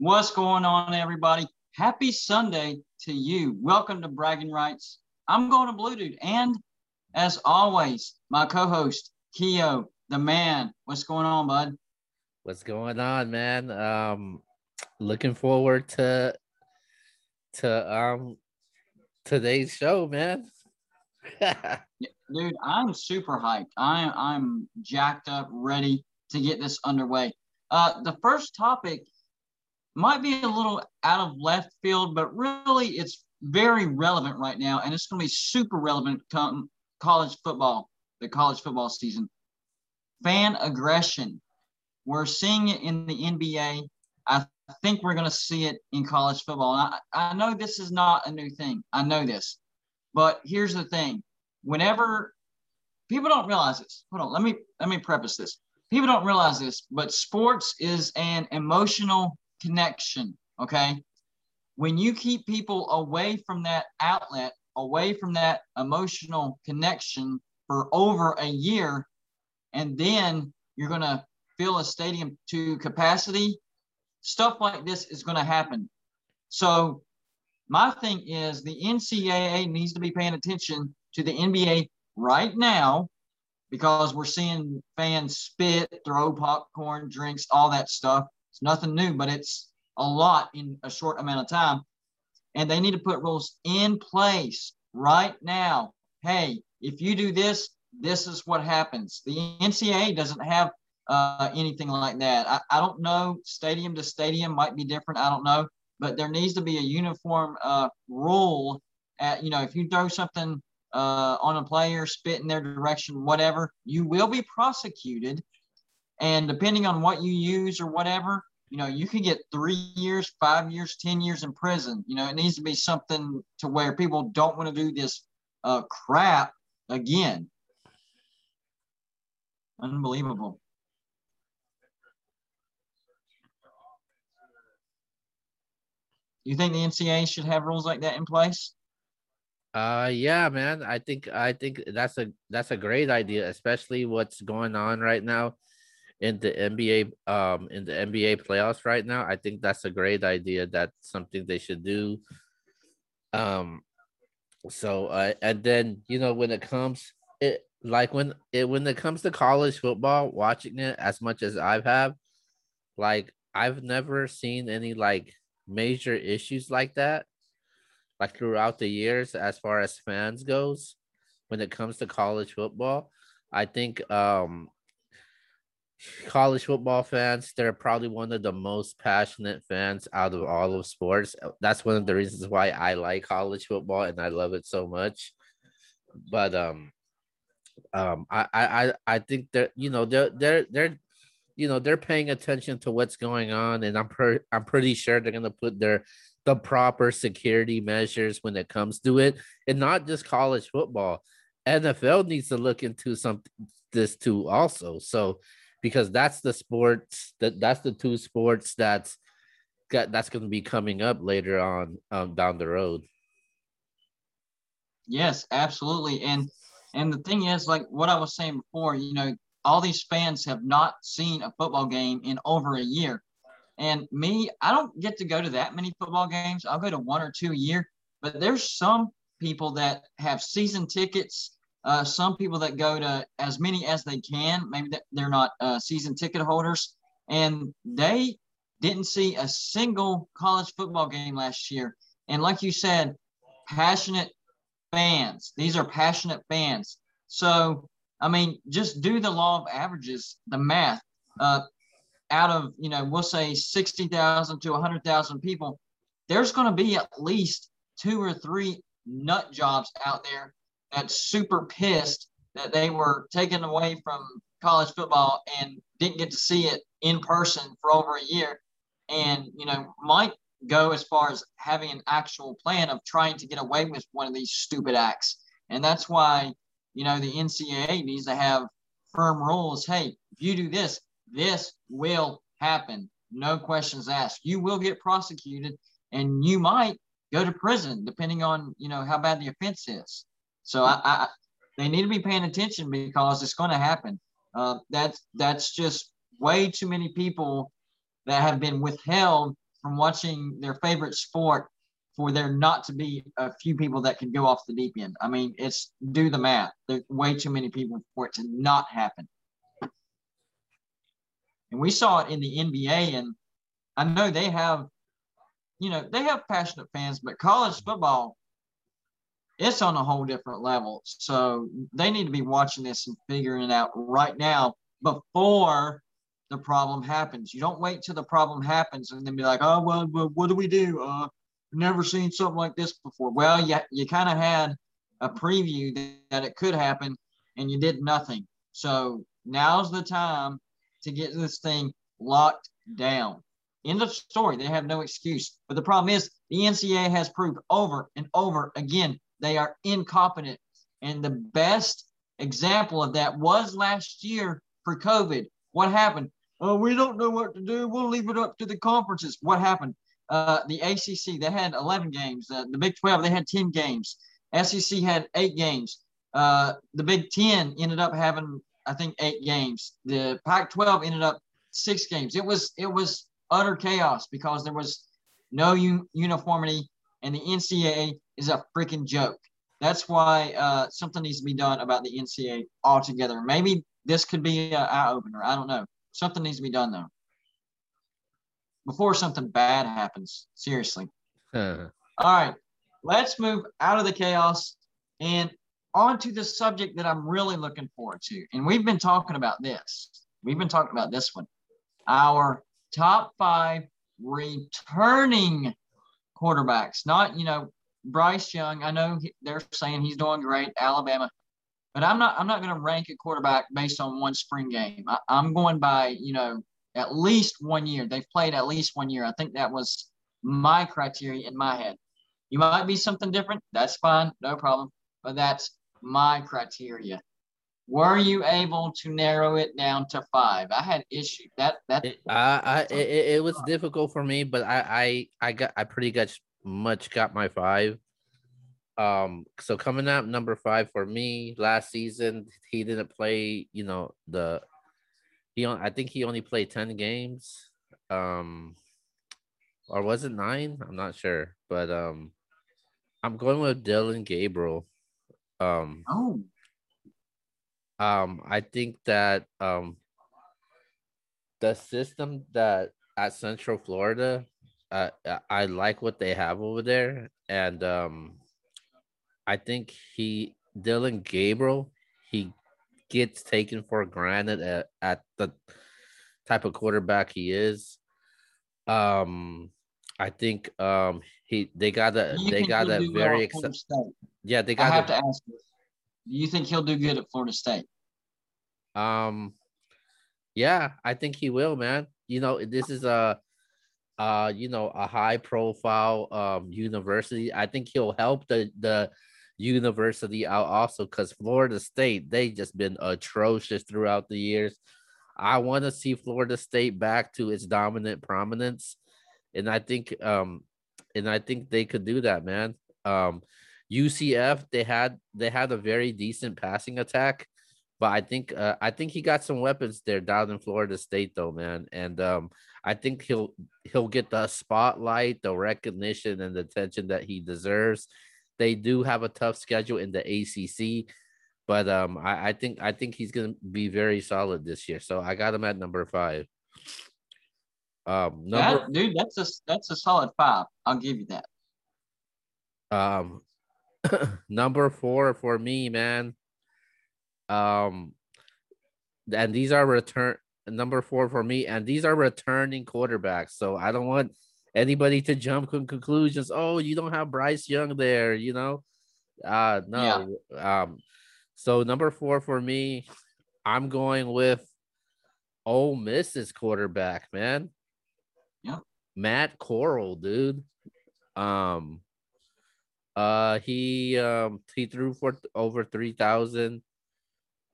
What's going on, everybody? Happy Sunday to you. Welcome to Bragging Rights. I'm going to Blue Dude. And as always, my co host, Keo, the man. What's going on, bud? What's going on, man? Um, looking forward to to um today's show, man. Dude, I'm super hyped. I'm I'm jacked up, ready to get this underway. Uh, the first topic might be a little out of left field, but really it's very relevant right now, and it's going to be super relevant come college football, the college football season. Fan aggression. We're seeing it in the NBA. I think we're going to see it in college football. And I, I know this is not a new thing. I know this. But here's the thing. Whenever people don't realize this, hold on, let me let me preface this. People don't realize this, but sports is an emotional connection. Okay. When you keep people away from that outlet, away from that emotional connection for over a year, and then you're going to fill a stadium to capacity, stuff like this is going to happen. So, my thing is the NCAA needs to be paying attention to the NBA right now because we're seeing fans spit, throw popcorn, drinks, all that stuff. It's nothing new, but it's a lot in a short amount of time. And they need to put rules in place right now. Hey, if you do this, this is what happens. The NCAA doesn't have uh, anything like that. I, I don't know. Stadium to stadium might be different. I don't know. But there needs to be a uniform uh, rule. At, you know, if you throw something uh, on a player, spit in their direction, whatever, you will be prosecuted. And depending on what you use or whatever, you know, you can get three years, five years, 10 years in prison. You know, it needs to be something to where people don't want to do this uh, crap again. Unbelievable. You think the NCAA should have rules like that in place? Uh yeah, man. I think I think that's a that's a great idea, especially what's going on right now in the NBA um in the NBA playoffs right now. I think that's a great idea. That's something they should do. Um so uh, and then you know when it comes it like when it when it comes to college football, watching it as much as I've have, like I've never seen any like major issues like that like throughout the years as far as fans goes when it comes to college football. I think um college football fans they're probably one of the most passionate fans out of all of sports. That's one of the reasons why i like college football and i love it so much. But um um i i i think that you know they're they're they're you know they're paying attention to what's going on and i'm per, i'm pretty sure they're to put their the proper security measures when it comes to it and not just college football. Nfl needs to look into some this too also. So because that's the sports that that's the two sports that's got that's going to be coming up later on um, down the road. Yes, absolutely. And and the thing is, like what I was saying before, you know, all these fans have not seen a football game in over a year. And me, I don't get to go to that many football games. I'll go to one or two a year. But there's some people that have season tickets uh, some people that go to as many as they can, maybe they're not uh, season ticket holders, and they didn't see a single college football game last year. And like you said, passionate fans. These are passionate fans. So, I mean, just do the law of averages, the math. Uh, out of, you know, we'll say 60,000 to 100,000 people, there's going to be at least two or three nut jobs out there that's super pissed that they were taken away from college football and didn't get to see it in person for over a year. And you know might go as far as having an actual plan of trying to get away with one of these stupid acts. And that's why you know the ncaa needs to have firm rules. Hey if you do this this will happen. No questions asked. You will get prosecuted and you might go to prison depending on you know how bad the offense is so I, I they need to be paying attention because it's going to happen. Uh, that's that's just way too many people that have been withheld from watching their favorite sport for there not to be a few people that can go off the deep end. I mean, it's do the math. There's way too many people for it to not happen. And we saw it in the NBA, and I know they have, you know, they have passionate fans, but college football, it's on a whole different level. So they need to be watching this and figuring it out right now before the problem happens. You don't wait till the problem happens and then be like, oh, well, well what do we do? Uh, never seen something like this before. Well, you, you kind of had a preview that, that it could happen and you did nothing. So now's the time to get this thing locked down. End of story. They have no excuse. But the problem is the NCAA has proved over and over again they are incompetent. And the best example of that was last year for COVID. What happened? Oh, we don't know what to do. We'll leave it up to the conferences. What happened? Uh, the ACC, they had 11 games. Uh, the Big 12, they had 10 games. SEC had eight games. Uh, the Big 10 ended up having, I think, eight games. The Pac 12 ended up six games. It was it was utter chaos because there was no un- uniformity, and the NCAA is a freaking joke. That's why uh, something needs to be done about the NCAA altogether. Maybe this could be an eye opener. I don't know. Something needs to be done though. Before something bad happens. Seriously. All right. Let's move out of the chaos and on to the subject that I'm really looking forward to. And we've been talking about this. We've been talking about this one. Our top five returning quarterbacks, not, you know, Bryce Young. I know they're saying he's doing great, Alabama. But I'm not I'm not going to rank a quarterback based on one spring game. I, I'm going by you know at least one year. They've played at least one year. I think that was my criteria in my head. You might be something different. That's fine, no problem. But that's my criteria. Were you able to narrow it down to five? I had issue that that. It, I, I it, it was difficult for me, but I I I got I pretty much much got my five. Um, so coming up number five for me last season, he didn't play, you know, the he on I think he only played 10 games. Um or was it nine? I'm not sure, but um I'm going with Dillon Gabriel. Um oh. Um I think that um the system that at Central Florida, uh, I like what they have over there, and um I think he Dillon Gabriel he gets taken for granted at, at the type of quarterback he is. Um, I think um he they got a they got a very exciting. yeah they got. I have a, to ask you, you think he'll do good at Florida State? Um, yeah, I think he will, man. You know, this is a uh you know a high profile um university. I think he'll help the the university out also because Florida State, they just been atrocious throughout the years. I want to see Florida State back to its dominant prominence. And I think um and I think they could do that, man. Um UCF they had they had a very decent passing attack, but I think uh, I think he got some weapons there down in Florida State though, man. And um I think he'll he'll get the spotlight, the recognition and the attention that he deserves they do have a tough schedule in the ACC, but um, I, I think I think he's gonna be very solid this year. So I got him at number five. Um, number, that, dude, that's a that's a solid five. I'll give you that. Um, number four for me, man. Um, and these are return number four for me, and these are returning quarterbacks. So I don't want anybody to jump to conclusions. Oh, you don't have Bryce Young there, you know? Uh no. Yeah. Um so number four for me, I'm going with Ole Miss's quarterback, man. Yeah. Matt Corral, dude. Um uh he um he threw for over 3000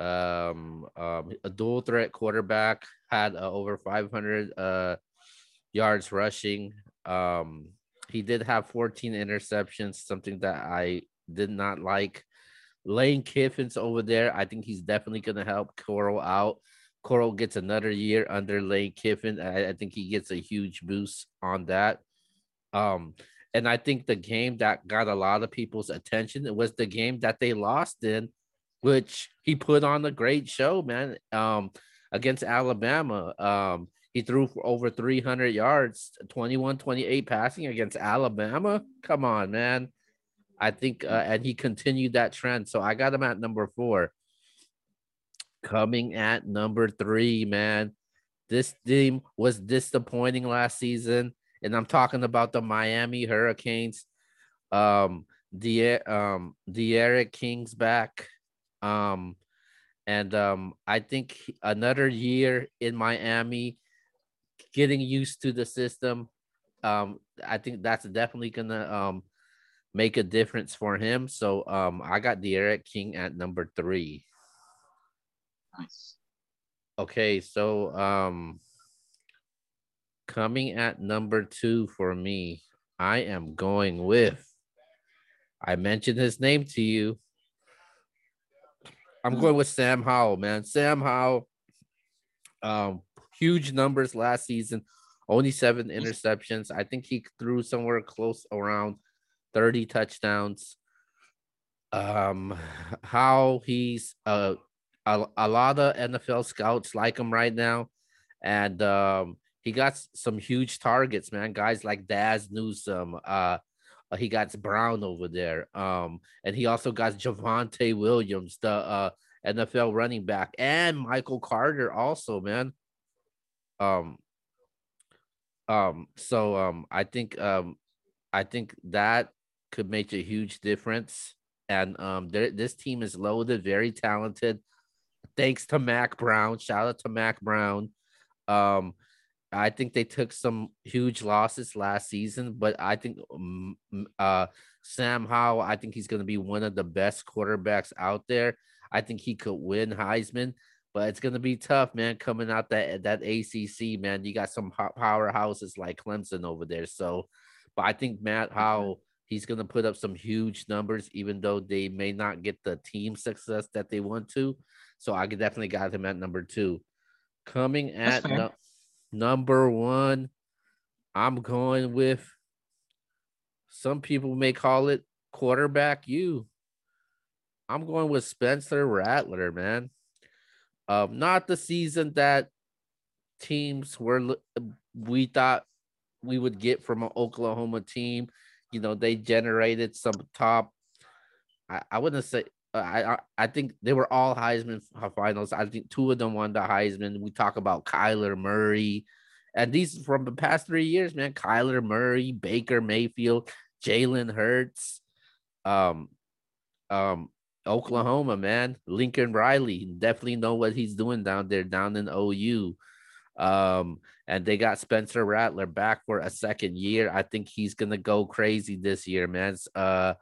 um um a dual threat quarterback had uh, over 500 uh yards rushing. Um, he did have 14 interceptions, something that I did not like. Lane Kiffin's over there. I think he's definitely to help Corral out. Corral gets another year under Lane Kiffin. I, I think he gets a huge boost on that. Um, and I think the game that got a lot of people's attention was the game that they lost in, which he put on a great show, man. Um, against Alabama. Um, he threw for over 300 yards, 21 28 passing against Alabama. Come on, man. I think, uh, and he continued that trend. So I got him at number four. Coming at number three, man. This team was disappointing last season. And I'm talking about the Miami Hurricanes. Um, the um D'Eriq King's back. Um, and um, I think another year in Miami, getting used to the system. Um, I think that's definitely gonna um make a difference for him. So um, I got D'Eriq King at number three. Nice. Okay, so um, coming at number two for me, I am going with. I mentioned his name to you. I'm going with Sam Howell, man. Sam Howell, um, huge numbers last season, only seven interceptions. I think he threw somewhere close around 30 touchdowns. Um, how he's uh, a, a lot of NFL scouts like him right now, and um, he got some huge targets, man. Guys like Dazz Newsome, uh, uh, he got Brown over there. Um, and he also got Javonte Williams, the uh, NFL running back, and Michael Carter also, man. Um, um, so um, I think um, I think that could make a huge difference. And um, this team is loaded, very talented. Thanks to Mack Brown. Shout out to Mack Brown. Um, I think they took some huge losses last season, but I think um, uh, Sam Howell, I think he's going to be one of the best quarterbacks out there. I think he could win Heisman, but it's going to be tough, man. Coming out that that ACC, man, you got some powerhouses like Clemson over there. So, but I think Matt Howell, he's going to put up some huge numbers, even though they may not get the team success that they want to. So I could definitely got him at number two. Coming at Number one, I'm going with some people may call it quarterback you. I'm going with Spencer Rattler, man. Um, not the season that teams were we thought we would get from an Oklahoma team. You know, they generated some top. I, I wouldn't say I, I I think they were all Heisman finals. I think two of them won the Heisman. We talk about Kyler Murray, and these from the past three years, man. Kyler Murray, Baker Mayfield, Jalen Hurts, um, um, Oklahoma, man. Lincoln Riley definitely know what he's doing down there, down in OU. Um, and they got Spencer Rattler back for a second year. I think he's gonna go crazy this year, man. Uh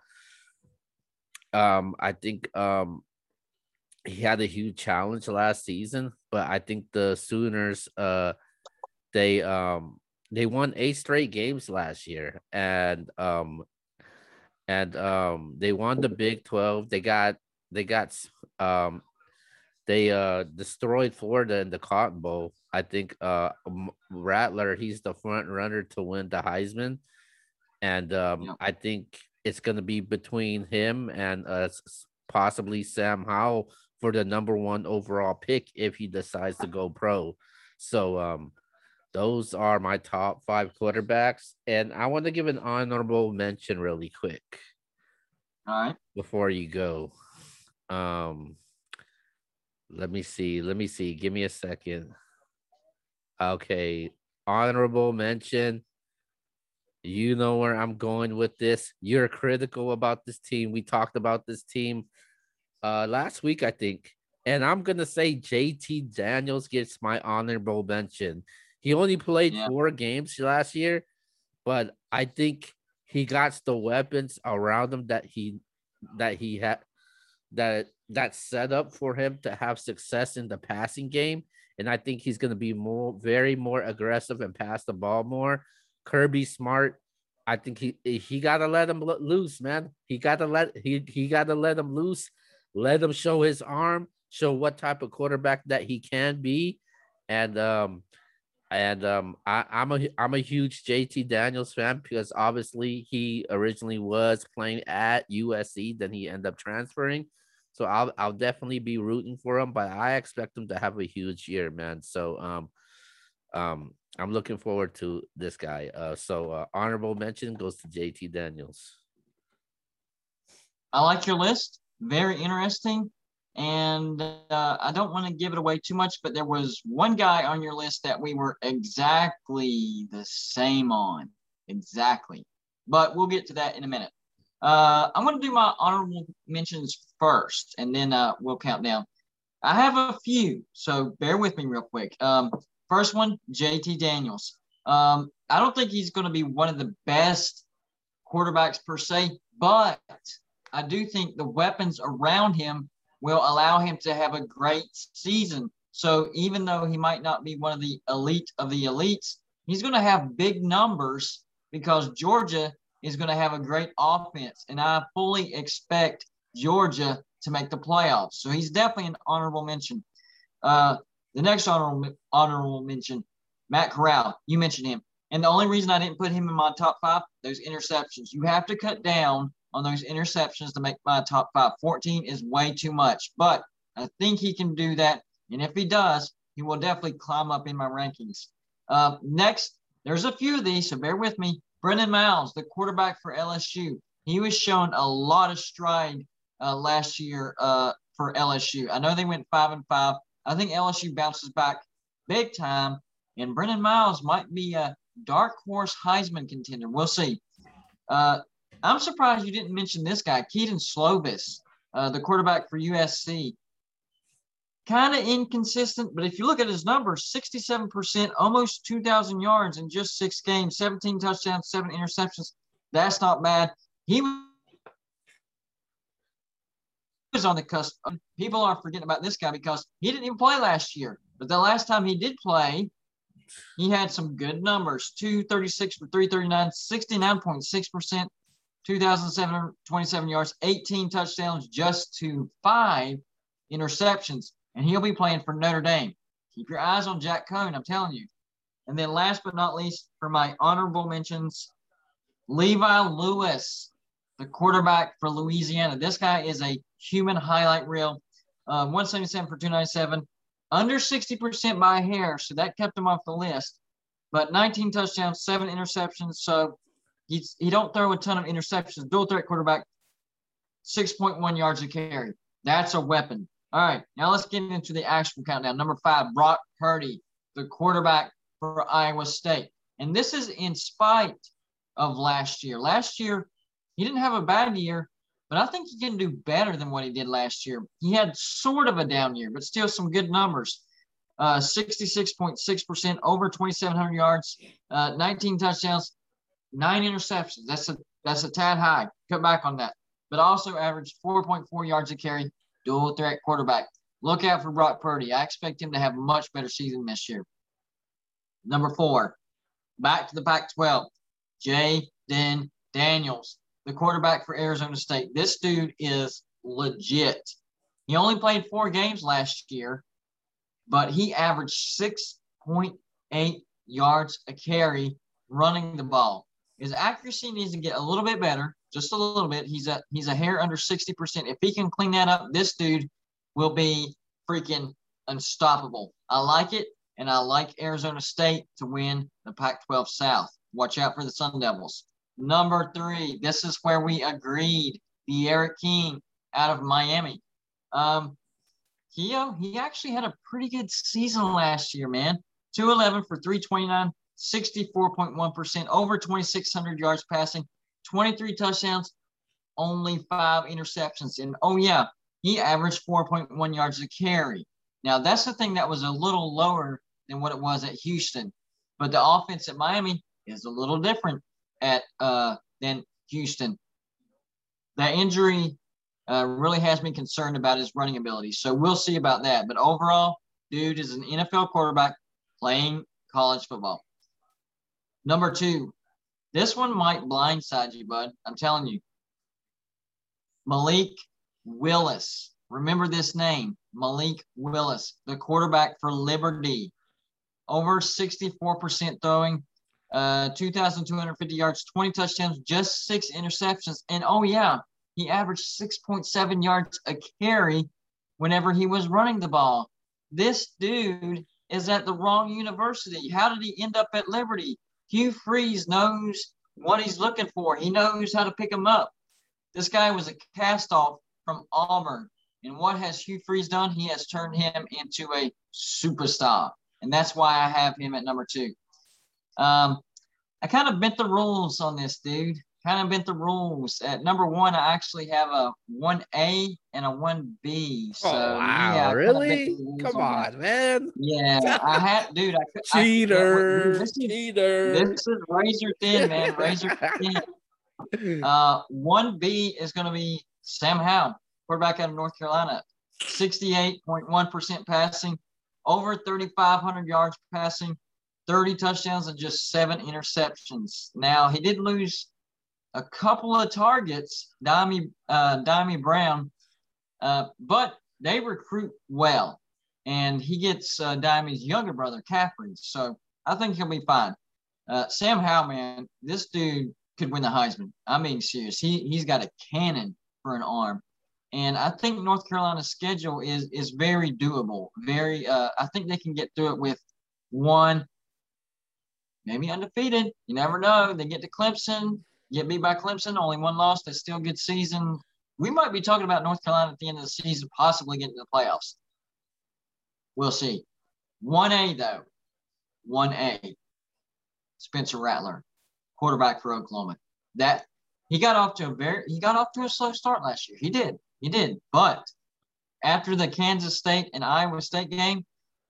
um, I think um, he had a huge challenge last season, but I think the Sooners uh, they um they won eight straight games last year, and um and um they won the Big Twelve. They got they got um they uh destroyed Florida in the Cotton Bowl. I think uh Rattler he's the front runner to win the Heisman, and um yeah. I think it's going to be between him and uh, possibly Sam Howell for the number one overall pick if he decides to go pro. So um, those are my top five quarterbacks, and I want to give an honorable mention really quick. All right. Before you go, um, let me see. Let me see. Give me a second. Okay, honorable mention you know where I'm going with this. You're critical about this team. We talked about this team uh last week, I think. And I'm gonna say JT Daniels gets my honorable mention. He only played yeah. four games last year, but I think he got the weapons around him that he that he had that that set up for him to have success in the passing game. And I think he's gonna be more very more aggressive and pass the ball more. Kirby Smart, I think he he gotta let him loose, man. He gotta let he he gotta let him loose, let him show his arm, show what type of quarterback that he can be. And um and um I, I'm a I'm a huge JT Daniels fan because obviously he originally was playing at USC, then he ended up transferring. So I'll I'll definitely be rooting for him, but I expect him to have a huge year, man. So um um I'm looking forward to this guy. Uh so uh, honorable mention goes to JT Daniels. I like your list. Very interesting. And uh, I don't want to give it away too much, but there was one guy on your list that we were exactly the same on. Exactly. But we'll get to that in a minute. Uh, I'm going to do my honorable mentions first, and then uh, we'll count down. I have a few, so bear with me real quick. Um, first one, JT Daniels. Um, I don't think he's going to be one of the best quarterbacks per se, but I do think the weapons around him will allow him to have a great season. So even though he might not be one of the elite of the elites, he's going to have big numbers because Georgia is going to have a great offense. And I fully expect Georgia to make the playoffs. So he's definitely an honorable mention. Uh, the next honorable, honorable mention, Matt Corral, you mentioned him. And the only reason I didn't put him in my top five, those interceptions. You have to cut down on those interceptions to make my top five. 14 is way too much, but I think he can do that. And if he does, he will definitely climb up in my rankings. Uh, next, there's a few of these, so bear with me. Brendan Miles, the quarterback for LSU, he was showing a lot of stride uh, last year uh, for LSU. I know they went five and five. I think LSU bounces back big time, and Brendan Miles might be a dark horse Heisman contender. We'll see. Uh, I'm surprised you didn't mention this guy, Kedon Slovis, uh, the quarterback for USC. Kind of inconsistent, but if you look at his numbers 67%, almost 2,000 yards in just six games, 17 touchdowns, seven interceptions. That's not bad. He was on the cusp. People are forgetting about this guy because he didn't even play last year. But the last time he did play, he had some good numbers 236 for 339, 69.6% 2,727 yards, 18 touchdowns, just to five interceptions. And he'll be playing for Notre Dame. Keep your eyes on Jack Coan, I'm telling you. And then last but not least, for my honorable mentions, Levi Lewis, the quarterback for Louisiana. This guy is a human highlight reel. Uh, 177 for 297, under 60% by hair. So that kept him off the list. But 19 touchdowns, seven interceptions. So He's, he don't throw a ton of interceptions. Dual threat quarterback, 6.1 yards a carry. That's a weapon. All right, now let's get into the actual countdown. Number five, Brock Purdy, the quarterback for Iowa State. And this is in spite of last year. Last year, he didn't have a bad year, but I think he can do better than what he did last year. He had sort of a down year, but still some good numbers. Uh, 66.6%, over 2,700 yards, uh, 19 touchdowns, nine interceptions. That's a that's a tad high. Cut back on that. But also averaged 4.4 yards a carry, dual threat quarterback. Look out for Brock Purdy. I expect him to have a much better season this year. Number four, back to the Pac 12. Jayden Daniels, the quarterback for Arizona State. This dude is legit. He only played four games last year, but he averaged 6.8 yards a carry running the ball. His accuracy needs to get a little bit better, just a little bit. He's a he's a hair under 60%. If he can clean that up, this dude will be freaking unstoppable. I like it, and I like Arizona State to win the Pac-12 South. Watch out for the Sun Devils. Number three, this is where we agreed. D'Eriq King out of Miami. Um, he, uh, he actually had a pretty good season last year, man. 211 for 329, 64.1%, over 2,600 yards passing, 23 touchdowns, only five interceptions. And oh, yeah, he averaged 4.1 yards a carry. Now, that's the thing that was a little lower than what it was at Houston. But the offense at Miami is a little different at uh, than Houston. That injury uh, really has me concerned about his running ability. So we'll see about that. But overall, dude is an NFL quarterback playing college football. Number two, this one might blindside you, bud. I'm telling you. Malik Willis, Remember this name, Malik Willis, the quarterback for Liberty. Over 64% throwing, uh, 2,250 yards, 20 touchdowns, just six interceptions. And oh, yeah, he averaged 6.7 yards a carry whenever he was running the ball. This dude is at the wrong university. How did he end up at Liberty? Hugh Freeze knows what he's looking for. He knows how to pick him up. This guy was a cast off from Auburn. And what has Hugh Freeze done? He has turned him into a superstar. And that's why I have him at number two. Um, I kind of bent the rules on this, dude. Kind of bent the rules. At number one, I actually have a 1A and a 1B. So, oh, wow. Yeah, really? Come on, on man. Yeah, I had, dude. I, Cheater. I, this is, Cheater. This is razor thin, man. Razor thin. Uh, 1B is going to be Sam Howell, quarterback out of North Carolina. 68.1% passing, over 3,500 yards passing, 30 touchdowns, and just seven interceptions. Now, he did lose a couple of targets, Dyami, uh, Dyami Brown, uh, but they recruit well. And he gets uh, Dyami's younger brother, Khafre. So I think he'll be fine. Uh, Sam Howell, man, this dude could win the Heisman. I'm being serious. He, he's got a cannon for an arm. And I think North Carolina's schedule is is very doable. Very, uh, I think they can get through it with one, maybe undefeated. You never know. They get to Clemson, get beat by Clemson, only one loss. That's still good season. We might be talking about North Carolina at the end of the season, possibly getting to the playoffs. We'll see. 1A, though. 1A. Spencer Rattler, quarterback for Oklahoma. That he got off to a very he got off to a slow start last year. He did. He did. But after the Kansas State and Iowa State game,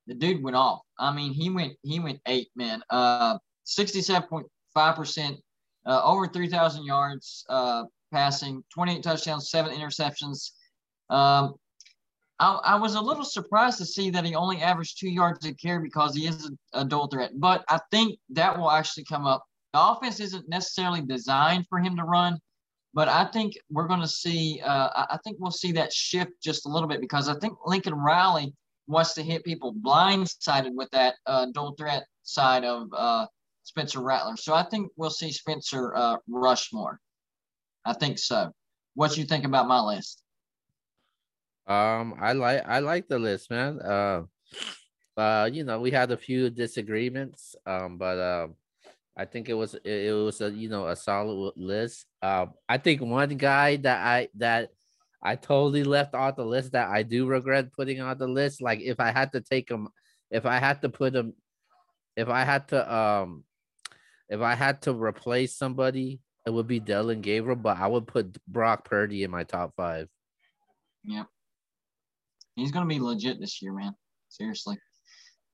the dude went off. I mean, he went he went eight, man. Uh 67.5%, uh, over 3,000 yards uh, passing, 28 touchdowns, seven interceptions. Um, I, I, was a little surprised to see that he only averaged two yards a carry because he is a, a dual threat. But I think that will actually come up. The offense isn't necessarily designed for him to run, but I think we're going to see. Uh, I think we'll see that shift just a little bit because I think Lincoln Riley wants to hit people blindsided with that uh, dual threat side of uh, Spencer Rattler. So I think we'll see Spencer uh, rush more. I think so. What you think about my list? Um, I like I like the list, man. Uh, uh, you know, we had a few disagreements, um, but um, I think it was it, was a you know a solid list. Um, I think one guy that I that I totally left off the list that I do regret putting on the list. Like if I had to take them, if I had to put them, if I had to um if I had to replace somebody, it would be Dillon Gabriel, but I would put Brock Purdy in my top five. Yep. He's gonna be legit this year, man. Seriously.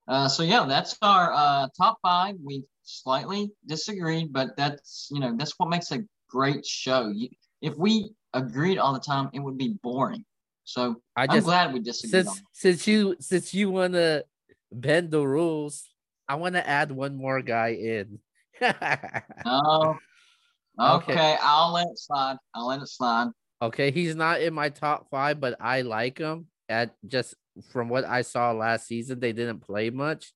Uh, so yeah, that's our uh, top five. We slightly disagreed, but that's you know that's what makes a great show. You, if we agreed all the time, it would be boring. So I am glad we disagreed. Since since you since you wanna bend the rules, I want to add one more guy in oh, okay. okay. I'll let it slide. I'll let it slide. Okay, he's not in my top five, but I like him. At just from what I saw last season, they didn't play much.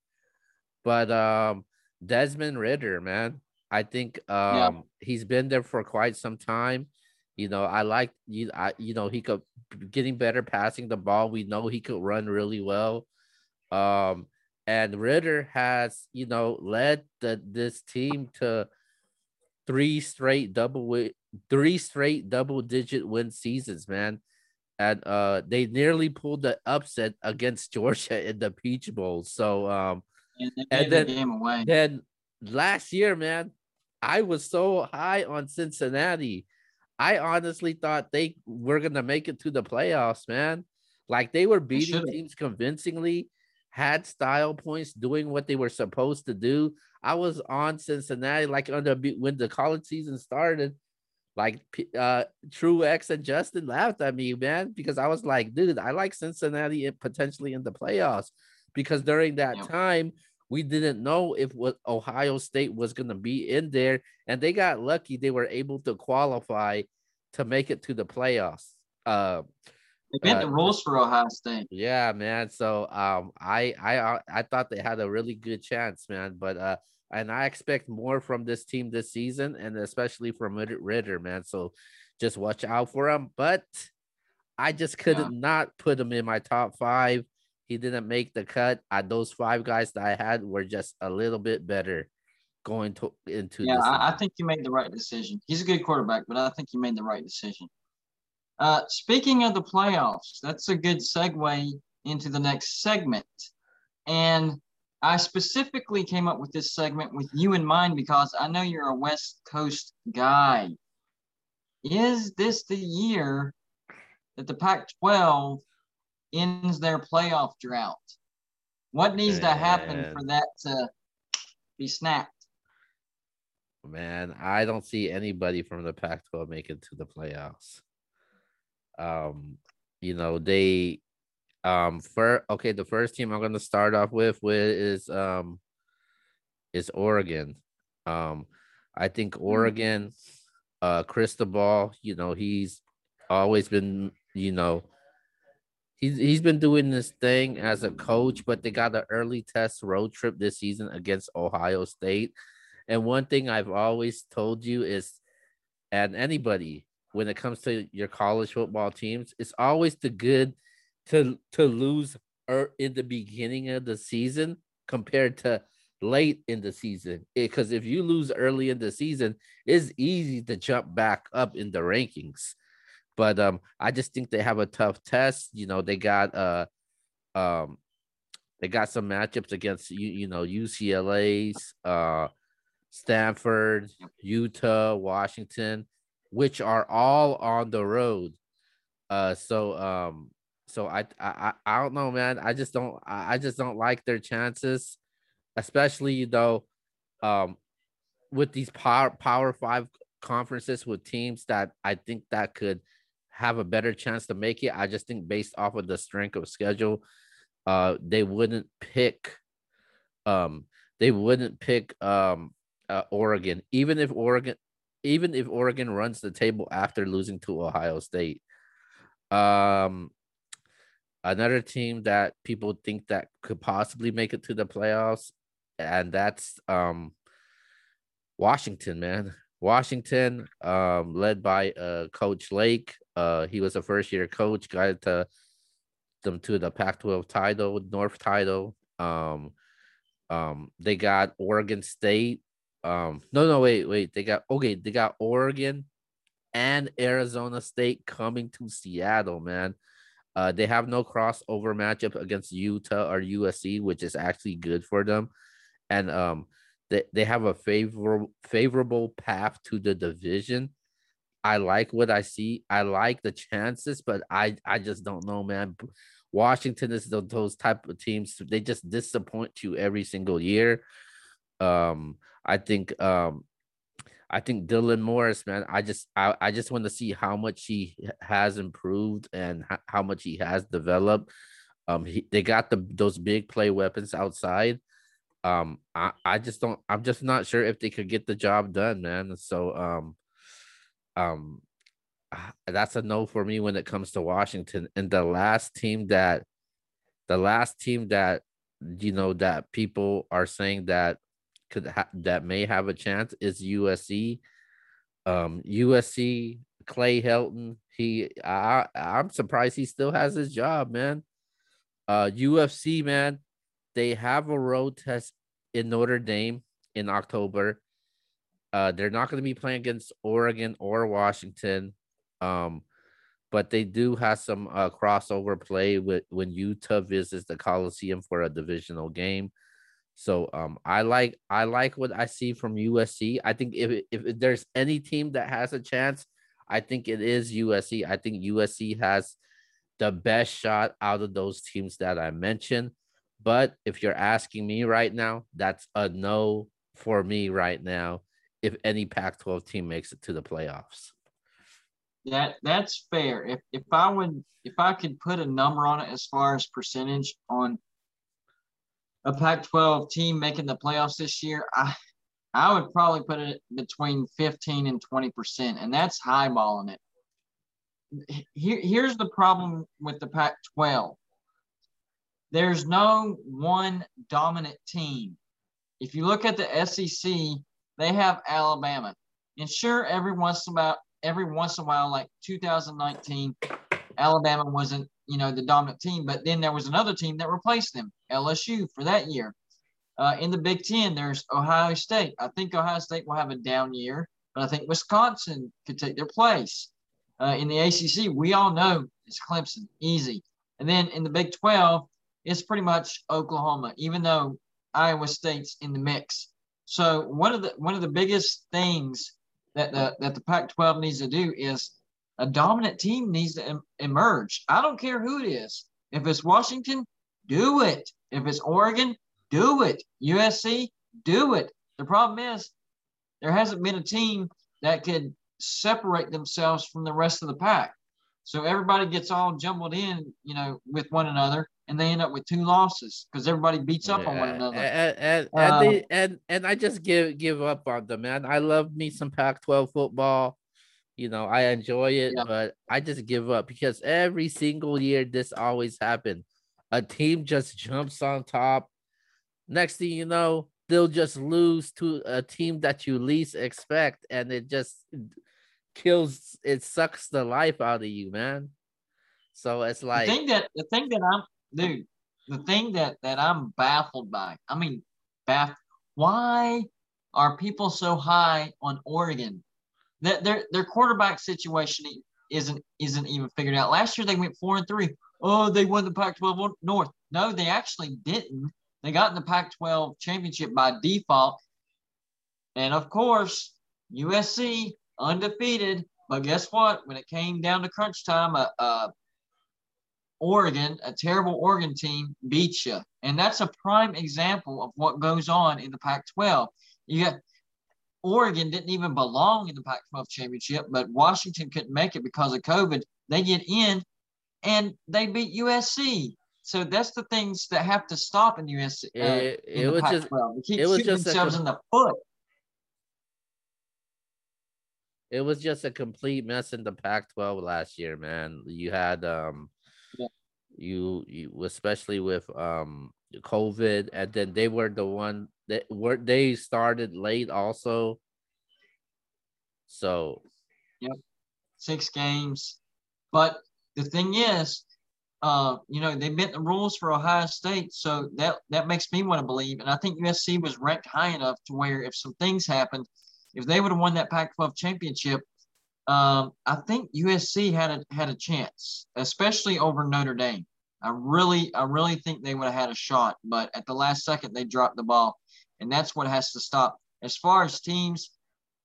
But um, Desmond Ridder, man, I think um yeah. he's been there for quite some time. You know, I like you. I you know he could getting better passing the ball. We know he could run really well. Um, and Ridder has, you know, led the this team to three straight double three straight double digit win seasons, man. And uh they nearly pulled the upset against Georgia in the Peach Bowl. So um and then, the then last year, man, I was so high on Cincinnati. I honestly thought they were gonna make it to the playoffs, man. Like they were beating teams convincingly had style points doing what they were supposed to do. I was on Cincinnati like under when the college season started. Like uh True X and Justin laughed at me, man, because I was like, dude, I like Cincinnati potentially in the playoffs because during that yep. time we didn't know if what Ohio State was going to be in there, and they got lucky; they were able to qualify to make it to the playoffs. Uh, They bent uh, the rules for Ohio State. Yeah, man. So um, I I uh, I thought they had a really good chance, man. But uh, and I expect more from this team this season, and especially from Ridder, man. So just watch out for him. But I just couldn't yeah. not put him in my top five. He didn't make the cut. I, those five guys that I had were just a little bit better going to into. Yeah, I, I, think you made the right decision. He's a good quarterback, but I think you made the right decision. Uh, speaking of the playoffs, that's a good segue into the next segment. And I specifically came up with this segment with you in mind because I know you're a West Coast guy. Is this the year that the Pac 12 ends their playoff drought? What needs Man. to happen for that to be snapped? Man, I don't see anybody from the Pac 12 make it to the playoffs. Um, you know, they um for okay, the first team I'm gonna start off with with is um is Oregon. Um I think hmm. Oregon, uh Cristobal, you know, he's always been, you know, he's he's been doing this thing as a coach, but they got an early test road trip this season against Ohio State. And one thing I've always told you is, and anybody when it comes to your college football teams, it's always the good to to lose er, in the beginning of the season compared to late in the season. Because if you lose early in the season, it's easy to jump back up in the rankings. But um, I just think they have a tough test. You know, they got uh um they got some matchups against you, you know, UCLA's, uh Stanford, Utah, Washington, which are all on the road. Uh so um so I, I I don't know, man. I just don't I just don't like their chances, especially though, um, with these power power five conferences with teams that I think that could have a better chance to make it. I just think based off of the strength of schedule, uh, they wouldn't pick, um, they wouldn't pick um uh, Oregon, even if Oregon, even if Oregon runs the table after losing to Ohio State. Um, another team that people think that could possibly make it to the playoffs, and that's um Washington, man. Washington, um, led by uh Coach Lake. Uh, he was a first year coach, got to them to the Pac-12 title, North title. Um, um, they got Oregon State. Um, no, no, wait, wait. They got okay. They got Oregon and Arizona State coming to Seattle, man. Uh, they have no crossover matchup against Utah or USC, which is actually good for them. And um, they, they have a favorable favorable path to the division. I like what I see. I like the chances, but I I just don't know, man. Washington is the, those type of teams. They just disappoint you every single year. Um, I think um, I think Dylan Morris, man, I just I, I just want to see how much he has improved and how much he has developed. Um, he, they got the those big play weapons outside. Um, I, I just don't I'm just not sure if they could get the job done, man. So um, um, ah, that's a no for me when it comes to Washington. And the last team that, the last team that you know that people are saying that could ha- that may have a chance is USC. Um, USC Clay Helton. He I I'm surprised he still has his job, man. Uh, USC man, they have a road test in Notre Dame in October. Uh, they're not going to be playing against Oregon or Washington. Um, but they do have some uh, crossover play with when Utah visits the Coliseum for a divisional game. So um, I like I like what I see from USC. I think if if there's any team that has a chance, I think it is USC. I think USC has the best shot out of those teams that I mentioned. But if you're asking me right now, that's a no for me right now. If any Pac-12 team makes it to the playoffs, that that's fair. If if I would if I could put a number on it as far as percentage on a Pac-12 team making the playoffs this year, I I would probably put it between 15 and 20 percent, and that's highballing it. here, here's the problem with the Pac 12 there's no one dominant team. If you look at the SEC, they have Alabama. And sure, every once in a while, every once in a while, like 2019, Alabama wasn't, you know, the dominant team, but then there was another team that replaced them, LSU, for that year. Uh, in the Big Ten, there's Ohio State. I think Ohio State will have a down year, but I think Wisconsin could take their place. Uh, in the ACC, we all know it's Clemson, easy. And then in the Big 12, it's pretty much Oklahoma, even though Iowa State's in the mix. So one of the one of the biggest things that the that the Pac-12 needs to do is a dominant team needs to em- emerge. I don't care who it is. If it's Washington, do it. If it's Oregon, do it. USC, do it. The problem is there hasn't been a team that could separate themselves from the rest of the pack. So everybody gets all jumbled in, you know, with one another, and they end up with two losses because everybody beats up on one another. And and, and, uh, they, and and I just give give up on them, man. I love me some Pac-12 football. You know, I enjoy it, yeah. but I just give up because every single year this always happens. A team just jumps on top. Next thing you know, they'll just lose to a team that you least expect, and it just kills it sucks the life out of you, man. So it's like the thing that the thing that I'm dude, the thing that that I'm baffled by. I mean, baff. Why are people so high on Oregon? That their their quarterback situation isn't isn't even figured out. Last year they went four and three. Oh, they won the Pac-12 North. No, they actually didn't. They got in the Pac-12 championship by default. And of course, USC undefeated. But guess what? When it came down to crunch time, uh, uh, Oregon, a terrible Oregon team, beats you. And that's a prime example of what goes on in the Pac 12. You got Oregon didn't even belong in the Pac 12 championship, but Washington couldn't make it because of COVID. They get in and they beat USC. So that's the things that have to stop in USC. Uh, it, in it was just it was just themselves a, in the foot. It was just a complete mess in the Pac-12 last year, man. You had um yeah. you you especially with um COVID and then they were the one that were they started late also. So Yep. Six games. But the thing is, uh, you know, they bent the rules for Ohio State, so that that makes me want to believe. And I think USC was ranked high enough to where if some things happened, if they would have won that Pac-12 championship, um, I think USC had a had a chance, especially over Notre Dame. I really, I really think they would have had a shot, but at the last second they dropped the ball, and that's what has to stop. As far as teams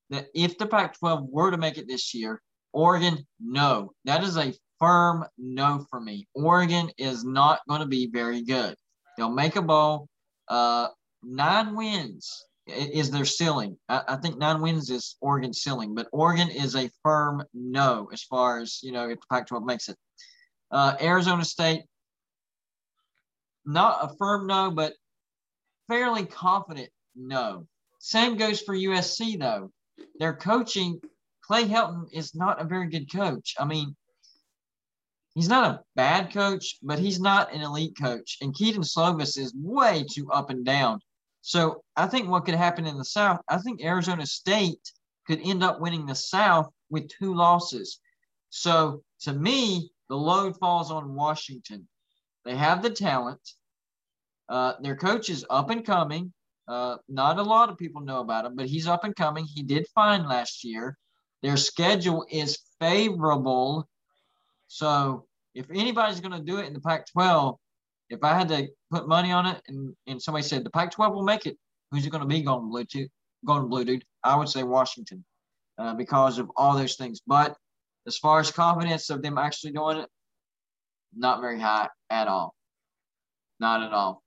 that if the Pac-12 were to make it this year, Oregon, no, that is a firm no for me. Oregon is not going to be very good. They'll make a bowl. Uh, nine wins is their ceiling. I, I, think nine wins is Oregon's ceiling, but Oregon is a firm no as far as you know if the Pac-12 makes it. Uh, Arizona State, not a firm no, but fairly confident no. Same goes for USC though. Their coaching, Clay Helton is not a very good coach. I mean, he's not a bad coach, but he's not an elite coach. And Kedon Slovis is way too up and down. So I think what could happen in the South, I think Arizona State could end up winning the South with two losses. So to me, the load falls on Washington. They have the talent. Uh, their coach is up and coming. Uh, not a lot of people know about him, but he's up and coming. He did fine last year. Their schedule is favorable. So if anybody's going to do it in the Pac 12, if I had to put money on it and, and somebody said the Pac 12 will make it, who's it going to be going blue to? Going blue, dude? I would say Washington uh, because of all those things. But as far as confidence of them actually doing it, not very high at all. Not at all.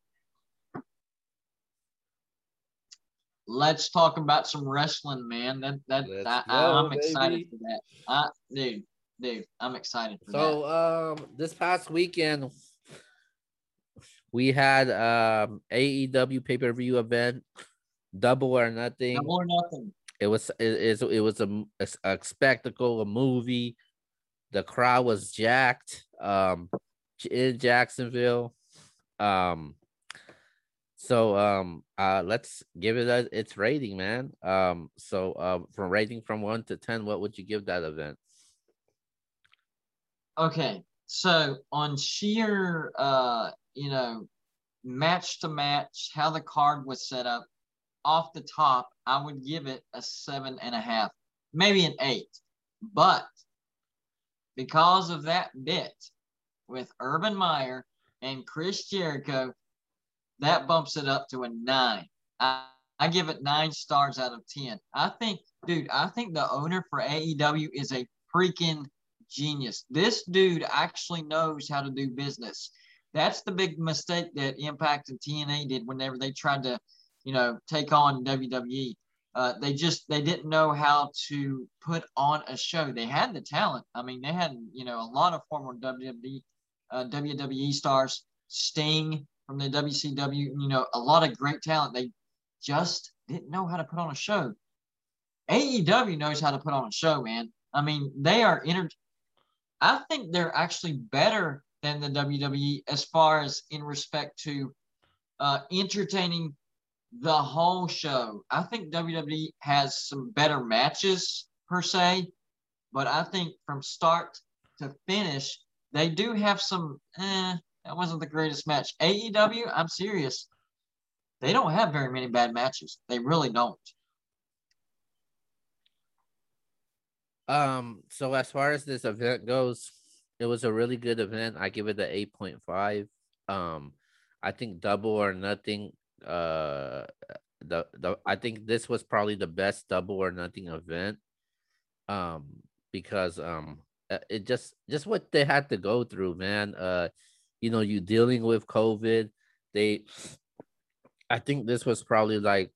Let's talk about some wrestling, man. That that, that go, I, am excited for that. I, dude, dude, I'm excited for so, that. So um, this past weekend, we had um AEW pay per view event, Double or Nothing. Double or Nothing. It was it, it, it was a, a, a spectacle, a movie. the crowd was jacked um in Jacksonville. Um so um uh let's give it a, its rating, man. Um so uh from rating from one to ten, what would you give that event? Okay, so on sheer uh you know match to match, how the card was set up, off the top, I would give it a seven and a half, maybe an eight. But because of that bit with Urban Meyer and Chris Jericho, that bumps it up to a nine. I, I give it nine stars out of 10. I think, dude, I think the owner for AEW is a freaking genius. This dude actually knows how to do business. That's the big mistake that Impact and TNA did whenever they tried to, you know, take on WWE. Uh, they just they didn't know how to put on a show. They had the talent. I mean, they had you know a lot of former WWE uh, WWE stars, Sting from the WCW. You know, a lot of great talent. They just didn't know how to put on a show. AEW knows how to put on a show, man. I mean, they are inter. I think they're actually better than the WWE as far as in respect to uh, entertaining the whole show. I think WWE has some better matches per se, but I think from start to finish, they do have some. Eh, that wasn't the greatest match. AEW, I'm serious. They don't have very many bad matches. They really don't. Um. So as far as this event goes, it was a really good event. I give it an eight point five. Um, I think double or nothing. Uh, the the I think this was probably the best double or nothing event. Um, because um, uh, it just just what they had to go through, man. Uh, you know, you dealing with COVID. They, I think this was probably like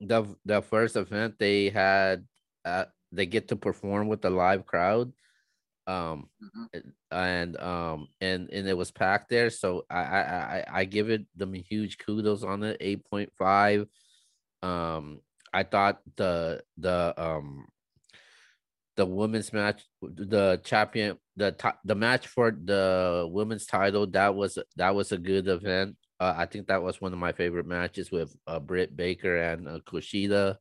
the the first event they had. Uh, they get to perform with the live crowd um mm-hmm. and um and and it was packed there so i i i give it them huge kudos on it 8.5 um i thought the the um the women's match the champion the the match for the women's title that was that was a good event. Uh, i think that was one of my favorite matches with uh, britt baker and uh, kushida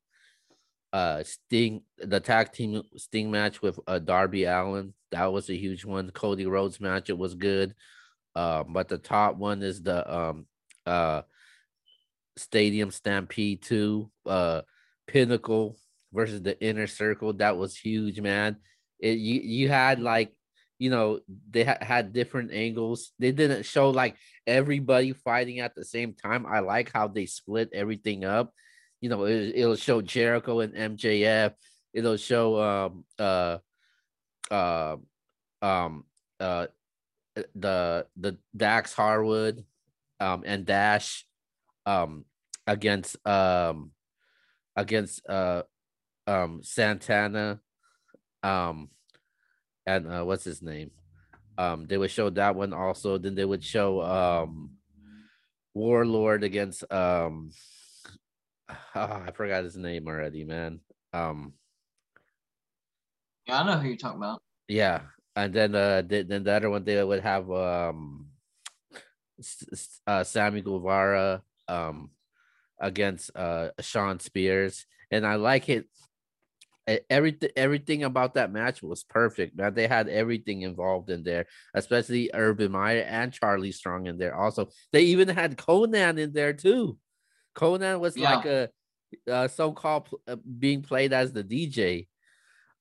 uh Sting the tag team Sting match with uh Darby Allin. That was a huge one. Cody Rhodes match, it was good. Um, but the top one is the um uh Stadium Stampede 2, uh Pinnacle versus the Inner Circle. That was huge, man. It you you had like you know they ha- had different angles. They didn't show like everybody fighting at the same time. I like how they split everything up you know, it, will show Jericho and MJF. It'll show um uh uh um uh the the Dax Harwood um and Dash um against um against uh um Santana um and uh what's his name um they would show that one also then they would show um Wardlow against um oh, I forgot his name already, man. Um, yeah, I know who you're talking about. Yeah, and then uh, then the other one they would have um, uh, Sammy Guevara um against uh Shawn Spears, and I like it. Everything, everything about that match was perfect, man. They had everything involved in there, especially Urban Meyer and Charlie Strong in there. Also, they even had Konnan in there too. Konnan was yeah. like a, a so-called uh, being played as the DJ.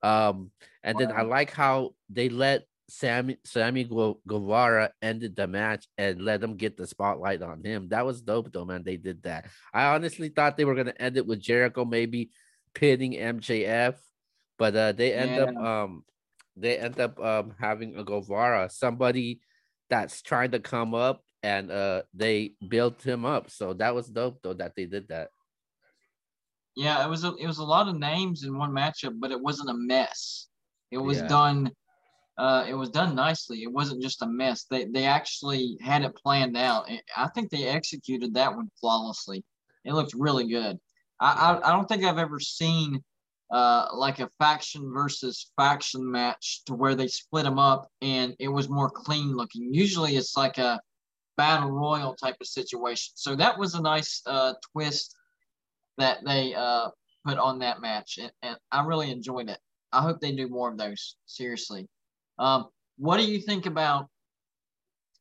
Um, and wow. then I like how they let Sammy Sammy Guevara ended the match and let them get the spotlight on him. That was dope, though, man. They did that. I honestly thought they were gonna end it with Jericho maybe pinning MJF, but uh, they end yeah. up um they end up um having a Guevara, somebody that's trying to come up and uh they built him up. So that was dope though that they did that. Yeah, it was a, it was a lot of names in one matchup, but it wasn't a mess. It was yeah. done uh it was done nicely. It wasn't just a mess. They they actually had it planned out. I think they executed that one flawlessly. It looked really good. I I, I don't think I've ever seen uh, like a faction versus faction match to where they split them up and it was more clean looking. Usually it's like a battle royal type of situation. So that was a nice uh, twist that they uh, put on that match, and, and, I really enjoyed it. I hope they do more of those. Seriously, um, what do you think about?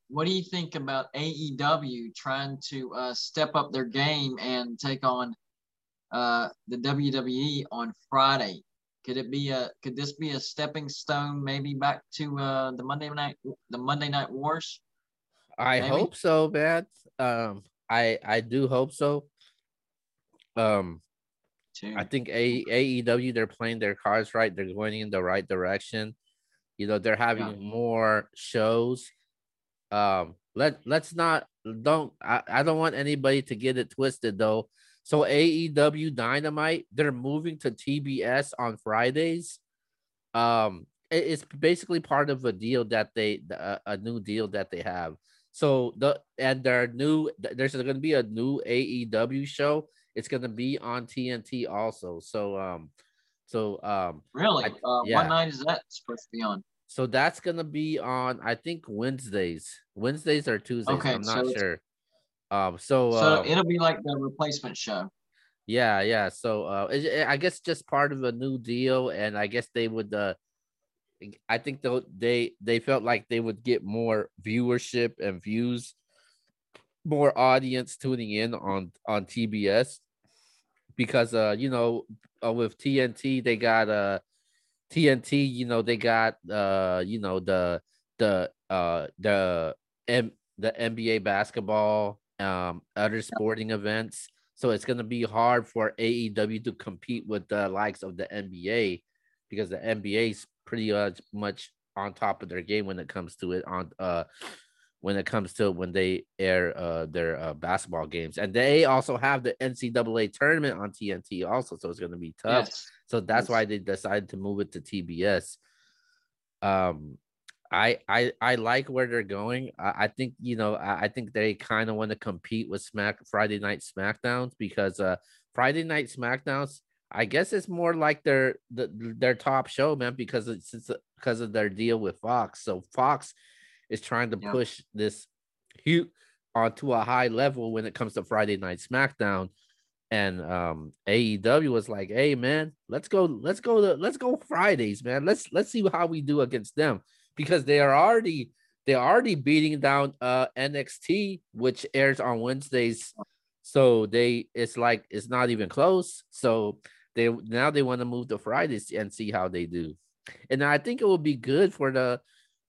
What do you think about AEW trying to uh, step up their game and take on uh, the WWE on Friday. Could it be a could this be a stepping stone maybe back to uh, the Monday night the Monday night wars? I maybe? hope so, man. Um I I do hope so. Um Too. I think A- AEW they're playing their cards right. They're going in the right direction. You know, they're having yeah. more shows. Um let let's not don't I, I don't want anybody to get it twisted though so AEW Dynamite, they're moving to TBS on Fridays. Um, it's basically part of a deal that they a new deal that they have. So the and their new there's going to be a new AEW show. It's going to be on TNT also. So um, so um, really, I, uh, yeah. what night is that supposed to be on? So that's gonna be on I think Wednesdays. Wednesdays or Tuesdays. Okay, I'm not so sure. Um, so so uh, it'll be like the replacement show. Yeah, yeah. So uh, it, I guess just part of a new deal, and I guess they would. Uh, I think they they they felt like they would get more viewership and views, more audience tuning in on on TBS, because uh you know uh, with TNT they got uh TNT you know they got uh you know the the uh the M the NBA basketball um, other sporting events. So it's going to be hard for AEW to compete with the likes of the NBA because the NBA is pretty uh, much on top of their game when it comes to it on uh when it comes to when they air uh their uh, basketball games and they also have the NCAA tournament on TNT also so it's going to be tough yes. so that's yes. why they decided to move it to TBS um I I I like where they're going. I, I think you know I, I think they kind of want to compete with Smack Friday Night Smackdowns because uh Friday Night Smackdowns I guess it's more like their the, their top show, man, because it's, because of their deal with Fox. So Fox is trying to yeah. push this huge onto a high level when it comes to Friday Night SmackDown. And um AEW was like, "Hey, man, let's go, let's go to, let's go Fridays, man. Let's let's see how we do against them." because they are already they're already beating down uh NXT, which airs on Wednesdays. So they it's like it's not even close. So they now they want to move to Fridays and see how they do. And I think it will be good for the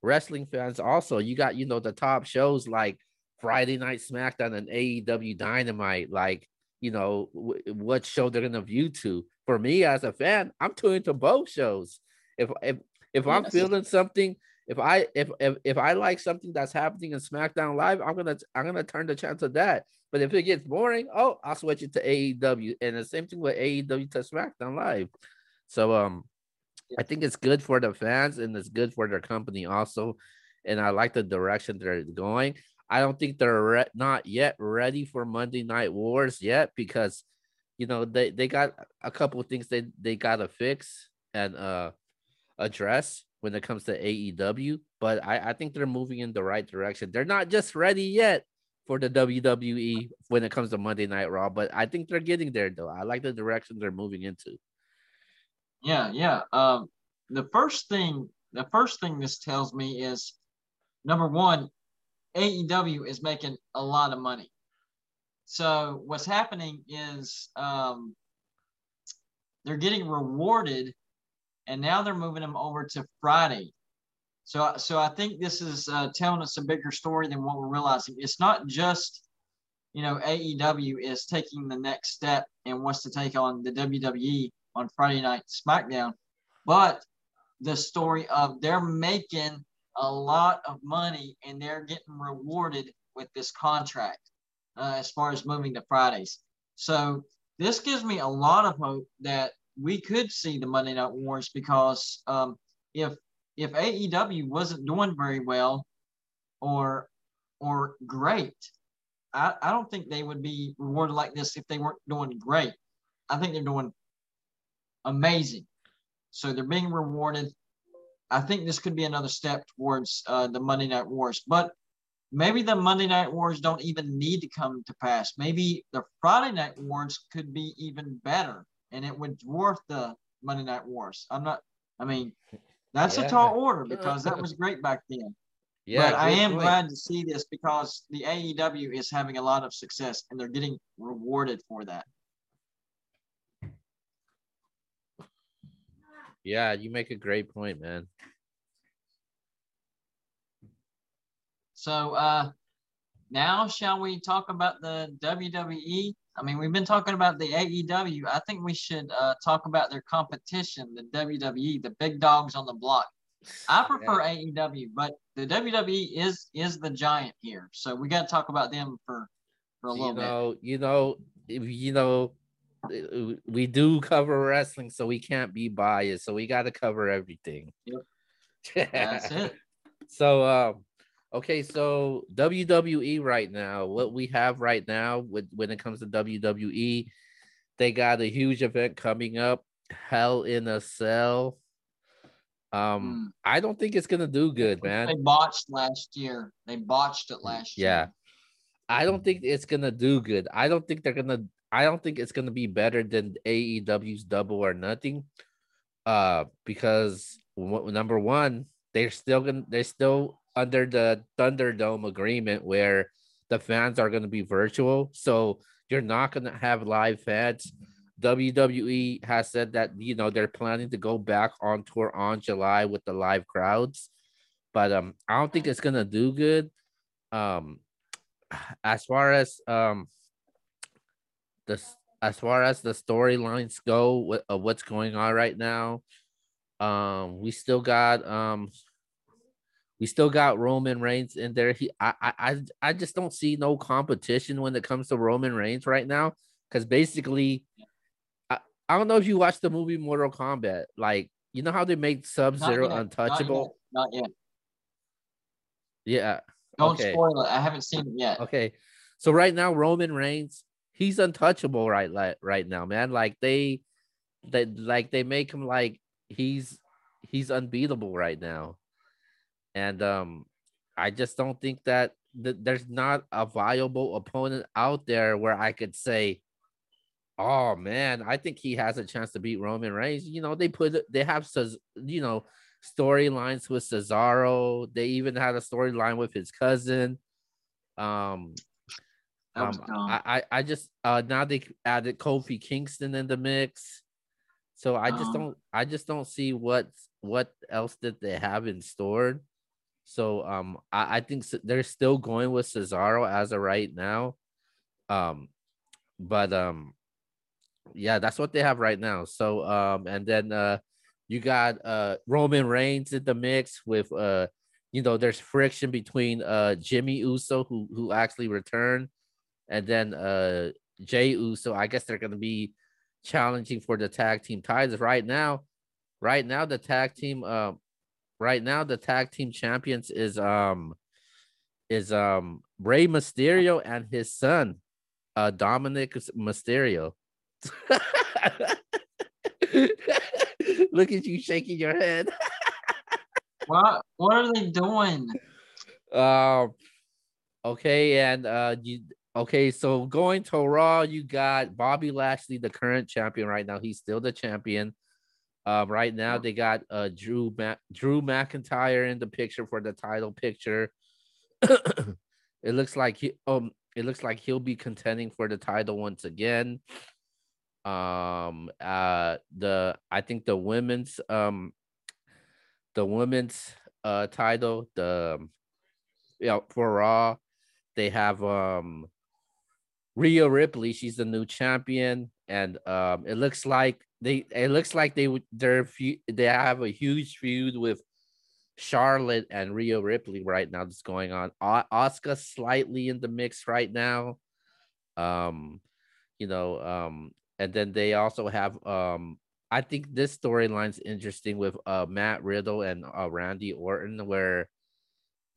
wrestling fans also. You got you know the top shows like Friday Night SmackDown and AEW Dynamite. Like you know w- what show they're gonna view to. For me as a fan, I'm tuning to both shows. If if if I'm feeling something if I if, if if I like something that's happening in SmackDown Live, I'm gonna I'm gonna turn the chance of that. But if it gets boring, oh, I'll switch it to AEW. And the same thing with AEW to SmackDown Live. So um, I think it's good for the fans and it's good for their company also. And I like the direction they're going. I don't think they're re- not yet ready for Monday Night Wars yet because, you know, they they got a couple of things they they gotta fix and uh address when it comes to AEW, but I, I think they're moving in the right direction. They're not just ready yet for the WWE when it comes to Monday Night Raw, but I think they're getting there though. I like the direction they're moving into. Yeah, yeah. Um, the first thing, the first thing this tells me is number one, AEW is making a lot of money. So what's happening is um, they're getting rewarded and now they're moving them over to Friday. So, so I think this is uh, telling us a bigger story than what we're realizing. It's not just, you know, AEW is taking the next step and wants to take on the WWE on Friday Night SmackDown, but the story of they're making a lot of money and they're getting rewarded with this contract uh, as far as moving to Fridays. So this gives me a lot of hope that we could see the Monday Night Wars because um, if if AEW wasn't doing very well or or great, I, I don't think they would be rewarded like this if they weren't doing great. I think they're doing amazing. So they're being rewarded. I think this could be another step towards uh, the Monday Night Wars, but maybe the Monday Night Wars don't even need to come to pass. Maybe the Friday Night Wars could be even better, and it would dwarf the Monday Night Wars. I'm not. I mean, that's yeah. a tall order because that was great back then. Yeah, but I am point. glad to see this because the AEW is having a lot of success and they're getting rewarded for that. Yeah, you make a great point, man. So uh now shall we talk about the WWE? I mean, we've been talking about the AEW. I think we should uh, talk about their competition, the WWE, the big dogs on the block. I prefer yeah. AEW, but the WWE is is the giant here, so we got to talk about them for for a little you know, bit. You know, you know, we do cover wrestling, so we can't be biased. So we got to cover everything. Yep. That's it. So, um, okay, so WWE right now, what we have right now with when it comes to WWE, they got a huge event coming up, Hell in a Cell. Um, mm. I don't think it's gonna do good, man. They botched last year. They botched it last year. Yeah. I don't think it's gonna do good. I don't think they're gonna I don't think it's gonna be better than AEW's double or nothing. Uh because number one, they're still gonna they're still under the Thunderdome agreement where the fans are gonna be virtual. So you're not gonna have live fans. WWE has said that you know they're planning to go back on tour on July with the live crowds, but um, I don't think it's gonna do good. Um, as far as um, the as far as the storylines go, what uh, what's going on right now, um, we still got um, we still got Roman Reigns in there. He, I, I, I just don't see no competition when it comes to Roman Reigns right now, because basically I I don't know if you watched the movie Mortal Kombat. Like, you know how they make Sub Zero untouchable? Not yet. Not yet. Yeah. Don't okay. spoil it. I haven't seen it yet. Okay. So right now, Roman Reigns, he's untouchable right like right now, man. Like they they like they make him like he's he's unbeatable right now. And um I just don't think that th- there's not a viable opponent out there where I could say, Oh man, I think he has a chance to beat Roman Reigns. You know, they put they have you know storylines with Cesaro. They even had a storyline with his cousin. Um, um I, I I just uh now they added Kofi Kingston in the mix. So I just um, don't I just don't see what what else that they have in store. So um I, I think they're still going with Cesaro as of right now. Um but um yeah, that's what they have right now. So um, and then uh, you got uh Roman Reigns in the mix with uh, you know, there's friction between uh Jimmy Uso who who actually returned, and then uh Jey Uso. I guess they're gonna be challenging for the tag team titles right now. Right now, the tag team um, right now the tag team champions is um is um Rey Mysterio and his son, uh Dominic Mysterio. Look at you shaking your head. what what are they doing? Um okay, and uh you okay, so going to Raw, you got Bobby Lashley, the current champion right now. He's still the champion. Um, right now they got uh Drew Ma- Drew McIntyre in the picture for the title picture. it looks like he um it looks like he'll be contending for the title once again. Um uh the i think the women's um the women's uh title the you know for raw they have um Rhea Ripley. She's the new champion. And um it looks like they it looks like they would they're they have a huge feud with Charlotte and Rhea Ripley right now that's going on. Asuka slightly in the mix right now. Um, you know, um, and then they also have um I think this storyline's interesting with uh Matt Riddle and uh Randy Orton where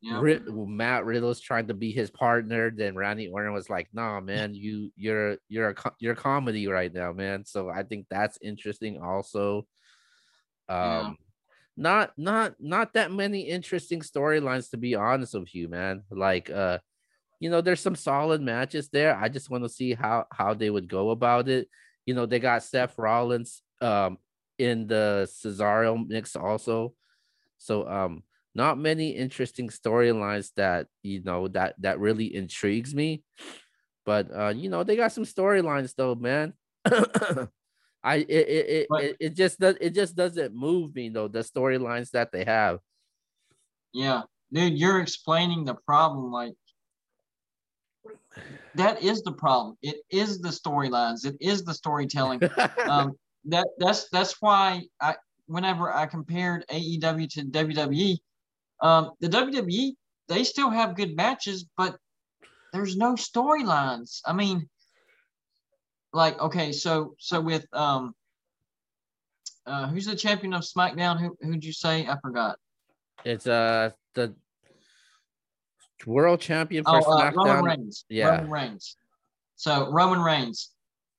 Yeah. Matt Riddle's trying to be his partner. Then Randy Orton was like, "Nah, man, you you're you're a co- you're comedy right now, man." So I think that's interesting. Also, Yeah. um, not not not that many interesting storylines to be honest with you, man. Like, uh, you know, there's some solid matches there. I just want to see how how they would go about it. You know, they got Seth Rollins um in the Cesaro mix also. So um not many interesting storylines that you know that that really intrigues me. But uh, you know, they got some storylines though, man. I it it, it, But- it it just does it just doesn't move me though, the storylines that they have. Yeah, dude, you're explaining the problem. Like, that is the problem. It is the storylines. It is the storytelling. um, that that's that's why I whenever I compared AEW to WWE, um, the WWE they still have good matches, but there's no storylines. I mean, like okay, so so with um, uh, who's the champion of SmackDown? Who who'd you say? I forgot. it's uh the world champion for Oh, uh, Roman Reigns. Yeah. Roman Reigns. So Roman Reigns.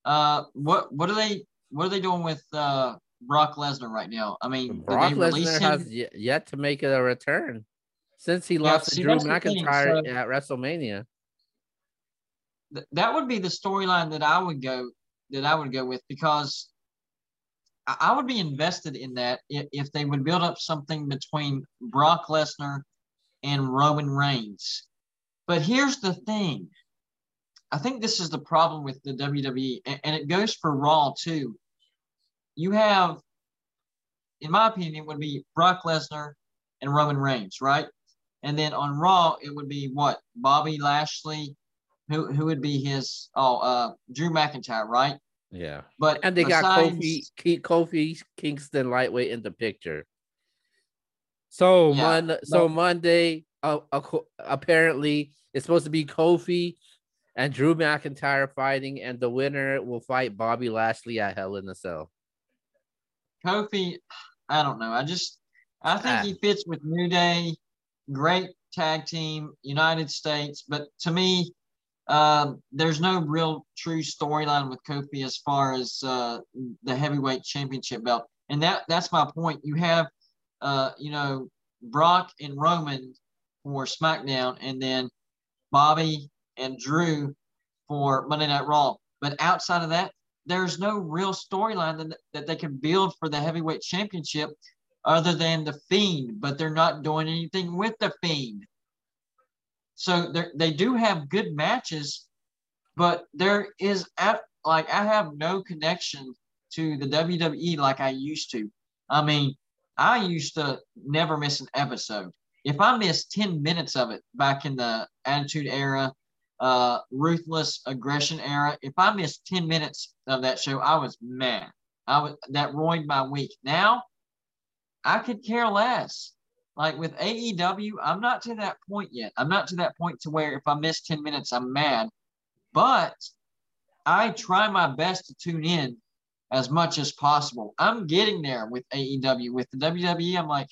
Uh, what what are they what are they doing with uh Brock Lesnar right now? I mean, Brock Lesnar has yet to make a return since he lost to Drew thing, McIntyre so- at WrestleMania. Th- that would be the storyline that I would go that I would go with because I, I would be invested in that if, if they would build up something between Brock Lesnar and Roman Reigns. But here's the thing. I think this is the problem with the WWE, and it goes for Raw too. You have, in my opinion, would be Brock Lesnar and Roman Reigns, right? And then on Raw, it would be what? Bobby Lashley, who who would be his oh uh Drew McIntyre, right? Yeah. But And they got Kofi Ke- Kofi Kingston lightweight in the picture. So Yeah, Mon- so Monday, uh, uh, apparently it's supposed to be Kofi and Drew McIntyre fighting, and the winner will fight Bobby Lashley at Hell in a Cell. Kofi, I don't know. I just I think Ah. he fits with New Day, great tag team, United States. But to me, um, there's no real true storyline with Kofi as far as uh, the heavyweight championship belt, and that that's my point. You have, uh, you know, Brock and Roman for SmackDown, and then Bobby and Drew for Monday Night Raw. But outside of that, there's no real storyline that, that they can build for the heavyweight championship other than the Fiend, but they're not doing anything with the Fiend. So they do have good matches, but there is at, like I have no connection to the WWE like I used to. I mean, I used to never miss an episode. If I missed 10 minutes of it back in the Attitude Era, uh, Ruthless Aggression Era, if I missed 10 minutes of that show, I was mad. I was that ruined my week. Now, I could care less. Like with AEW, I'm not to that point yet. I'm not to that point to where if I miss 10 minutes, I'm mad. But I try my best to tune in as much as possible. I'm getting there with AEW. With the WWE, I'm like,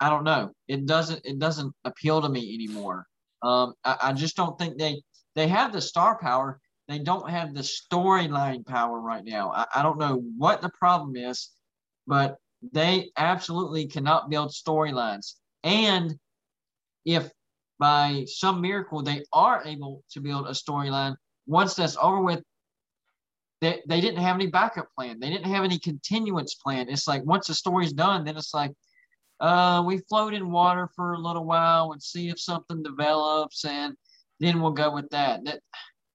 I don't know. It doesn't it doesn't appeal to me anymore. Um, I, I just don't think they they have the star power. They don't have the storyline power right now. I, I don't know what the problem is, but they absolutely cannot build storylines. And if by some miracle they are able to build a storyline, once that's over with, they, they didn't have any backup plan. They didn't have any continuance plan. It's like once the story's done, then it's like, uh, we float in water for a little while and see if something develops, and then we'll go with that. That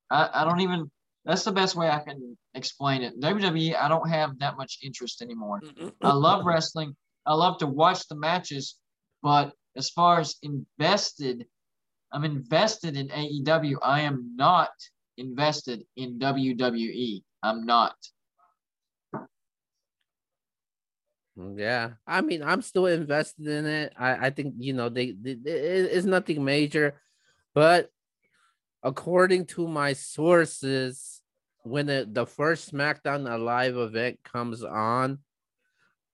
I, I don't even. That's the best way I can explain it. WWE, I don't have that much interest anymore. I love wrestling. I love to watch the matches, but as far as invested, I'm invested in AEW. I am not invested in WWE. I'm not. Yeah, I mean, I'm still invested in it. I, I think you know they, they it- it's nothing major, but according to my sources, when the, the first SmackDown Alive event comes on,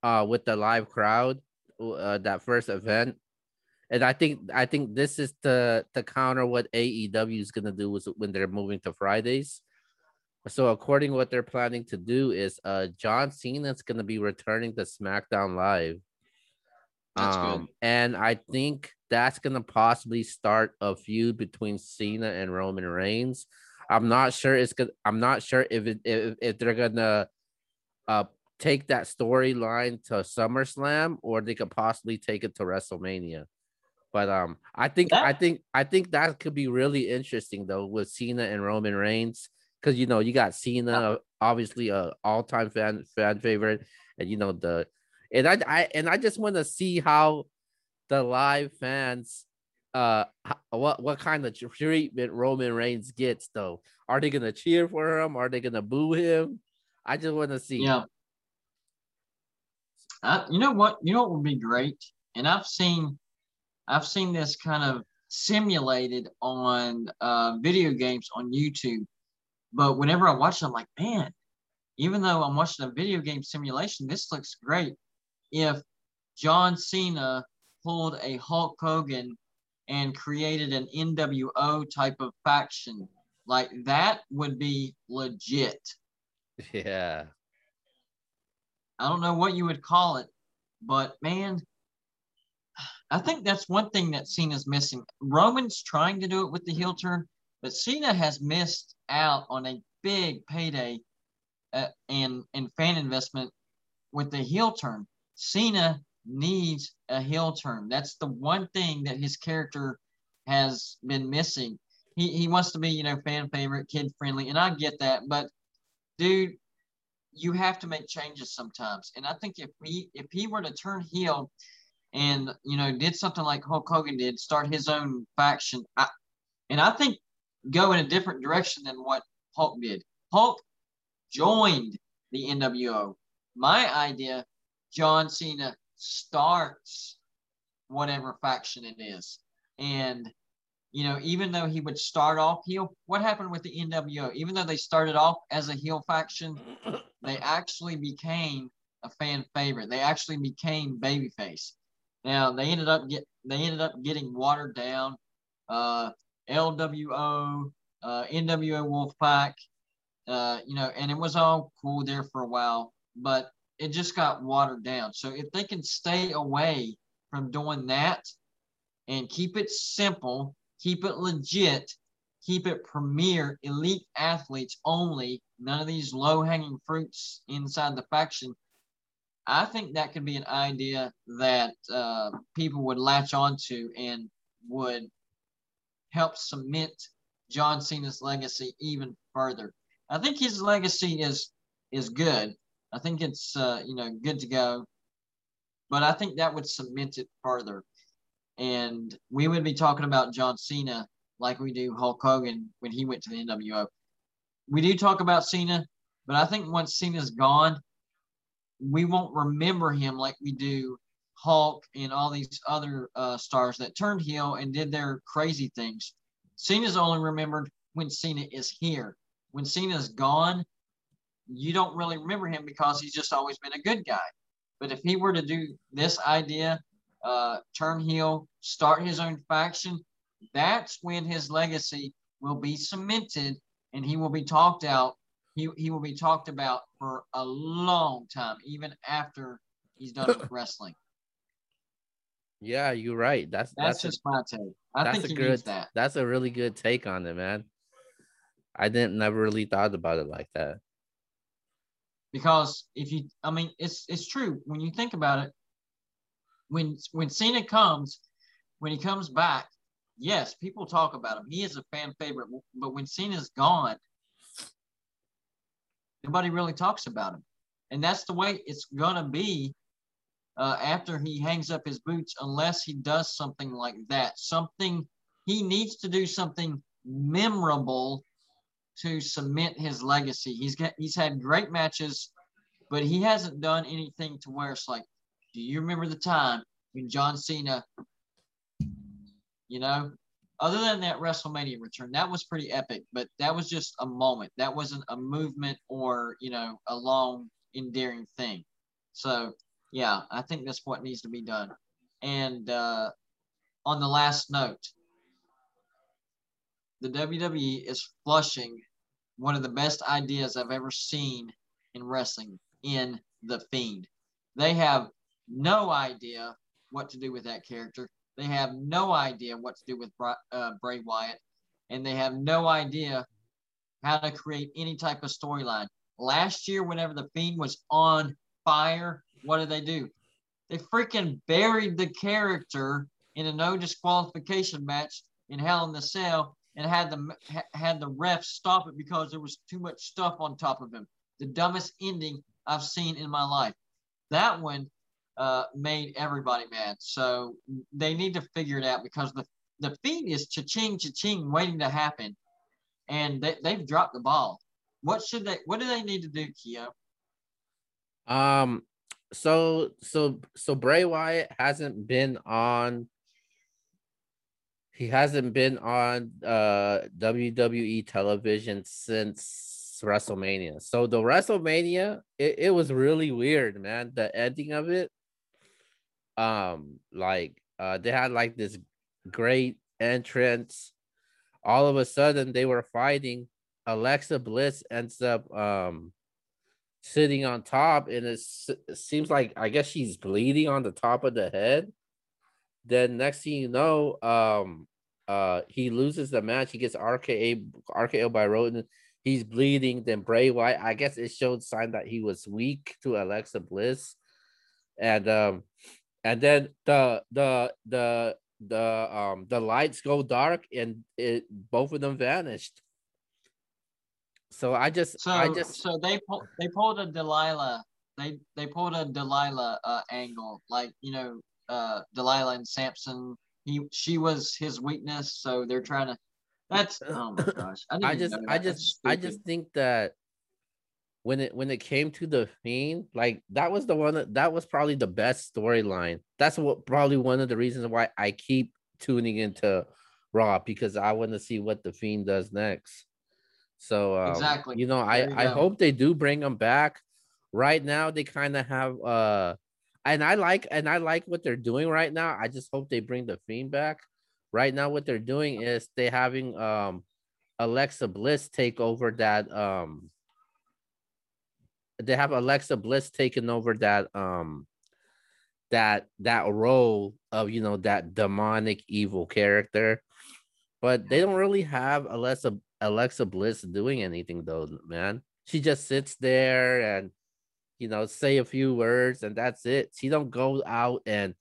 uh, with the live crowd, uh, that first event, and I think I think this is to to counter what AEW is gonna do is when they're moving to Fridays. So according to what they're planning to do is uh John Cena's gonna be returning to SmackDown Live. That's um, good. and I think that's gonna possibly start a feud between Cena and Roman Reigns. I'm not sure it's gonna. I'm not sure if it if, if they're gonna uh take that storyline to SummerSlam or they could possibly take it to WrestleMania. But um, I think I think I think that could be really interesting though with Cena and Roman Reigns because you know you got Cena obviously a all time fan fan favorite and you know the and I, I and I just want to see how the live fans uh what what kind of treatment Roman Reigns gets though. Are they gonna cheer for him? Are they gonna boo him? I just want to see. Yeah. I, you know what? You know what would be great, and I've seen, I've seen this kind of simulated on uh, video games on YouTube. But whenever I watch it, I'm like, man, even though I'm watching a video game simulation, this looks great. If John Cena pulled a Hulk Hogan and created an NWO type of faction, like that would be legit. Yeah. I don't know what you would call it, but man, I think that's one thing that Cena's missing. Roman's trying to do it with the heel turn, but Cena has missed out on a big payday uh, and and fan investment with the heel turn. Cena needs a heel turn. That's the one thing that his character has been missing. He he wants to be, you know, fan favorite, kid friendly, and I get that, but dude, you have to make changes sometimes. And I think if he if he were to turn heel and you know did something like Hulk Hogan did, start his own faction, I, and I think go in a different direction than what Hulk did. Hulk joined the NWO. My idea, John Cena starts whatever faction it is. And you know, even though he would start off heel, what happened with the NWO? Even though they started off as a heel faction, they actually became a fan favorite. They actually became babyface. Now they ended up get they ended up getting watered down. Uh, LWO, uh, NWO Wolfpack, uh, you know, and it was all cool there for a while, but it just got watered down. So if they can stay away from doing that and keep it simple, keep it legit, keep it premier, elite athletes only, none of these low hanging fruits inside the faction. I think that could be an idea that uh, people would latch onto and would help cement John Cena's legacy even further. I think his legacy is is good. I think it's uh, you know good to go, but I think that would cement it further, and we would be talking about John Cena like we do Hulk Hogan when he went to the NWO. We do talk about Cena, but I think once Cena's gone, we won't remember him like we do Hulk and all these other uh, stars that turned heel and did their crazy things. Cena's only remembered when Cena is here. When Cena's gone, you don't really remember him because he's just always been a good guy. But if he were to do this idea, uh, turn heel, start his own faction, that's when his legacy will be cemented and he will be talked out. He, he will be talked about for a long time, even after he's done with wrestling. Yeah, you're right. That's That's, that's, a, just my take. I that's think a good that. that's a really good take on it, man. I didn't never really thought about it like that. because if you i mean it's it's true when you think about it when when cena comes when he comes back yes people talk about him he is a fan favorite but when cena's gone nobody really talks about him and that's the way it's gonna be uh, after he hangs up his boots unless he does something like that something he needs to do something memorable to cement his legacy. He's got he's had great matches, but he hasn't done anything to where it's like, do you remember the time when John Cena, you know, other than that WrestleMania return, that was pretty epic, but that was just a moment. That wasn't a movement or, you know, a long endearing thing. So Yeah, I think that's what needs to be done. And uh, on the last note, the WWE is flushing one of the best ideas I've ever seen in wrestling in The Fiend. They have no idea what to do with that character. They have no idea what to do with uh, Bray Wyatt, and they have no idea how to create any type of storyline. Last year, whenever The Fiend was on fire, what did they do? They freaking buried the character in a no disqualification match in Hell in the Cell and had the had the refs stop it because there was too much stuff on top of him. The dumbest ending I've seen in my life. That one uh, made everybody mad. So they need to figure it out because the the fiend is cha-ching, cha-ching, waiting to happen, and they, they've dropped the ball. What should they? What do they need to do, Keo? Um. So so so Bray Wyatt hasn't been on. He hasn't been on uh WWE television since WrestleMania. So the WrestleMania, it, it was really weird, man. The ending of it um like uh they had like this great entrance all of a sudden they were fighting alexa bliss ends up um sitting on top and it seems like i guess she's bleeding on the top of the head. Then next thing you know um uh he loses the match. He gets rka rko by Orton he's bleeding. Then bray wyatt i guess it showed sign that he was weak to alexa bliss. And um and then the the the the um the lights go dark and it both of them vanished so i just so i just so they pull, they pulled a delilah they they pulled a delilah uh, angle like you know uh delilah and samson he she was his weakness so they're trying to that's oh my gosh i, I just i just i just think that when it when it came to the fiend, like that was the one that, that was probably the best storyline. That's what probably one of the reasons why I keep tuning into Raw because I want to see what the fiend does next. So um, exactly, you know, I I hope they do bring him back. Right now, they kind of have uh, and I like and I like what they're doing right now. I just hope they bring the fiend back. Right now, what they're doing is they having um Alexa Bliss take over that um they have Alexa Bliss taking over that um that that role of you know that demonic evil character, but they don't really have Alexa Alexa Bliss doing anything though, man. She just sits there and you know say a few words and that's it. She don't go out and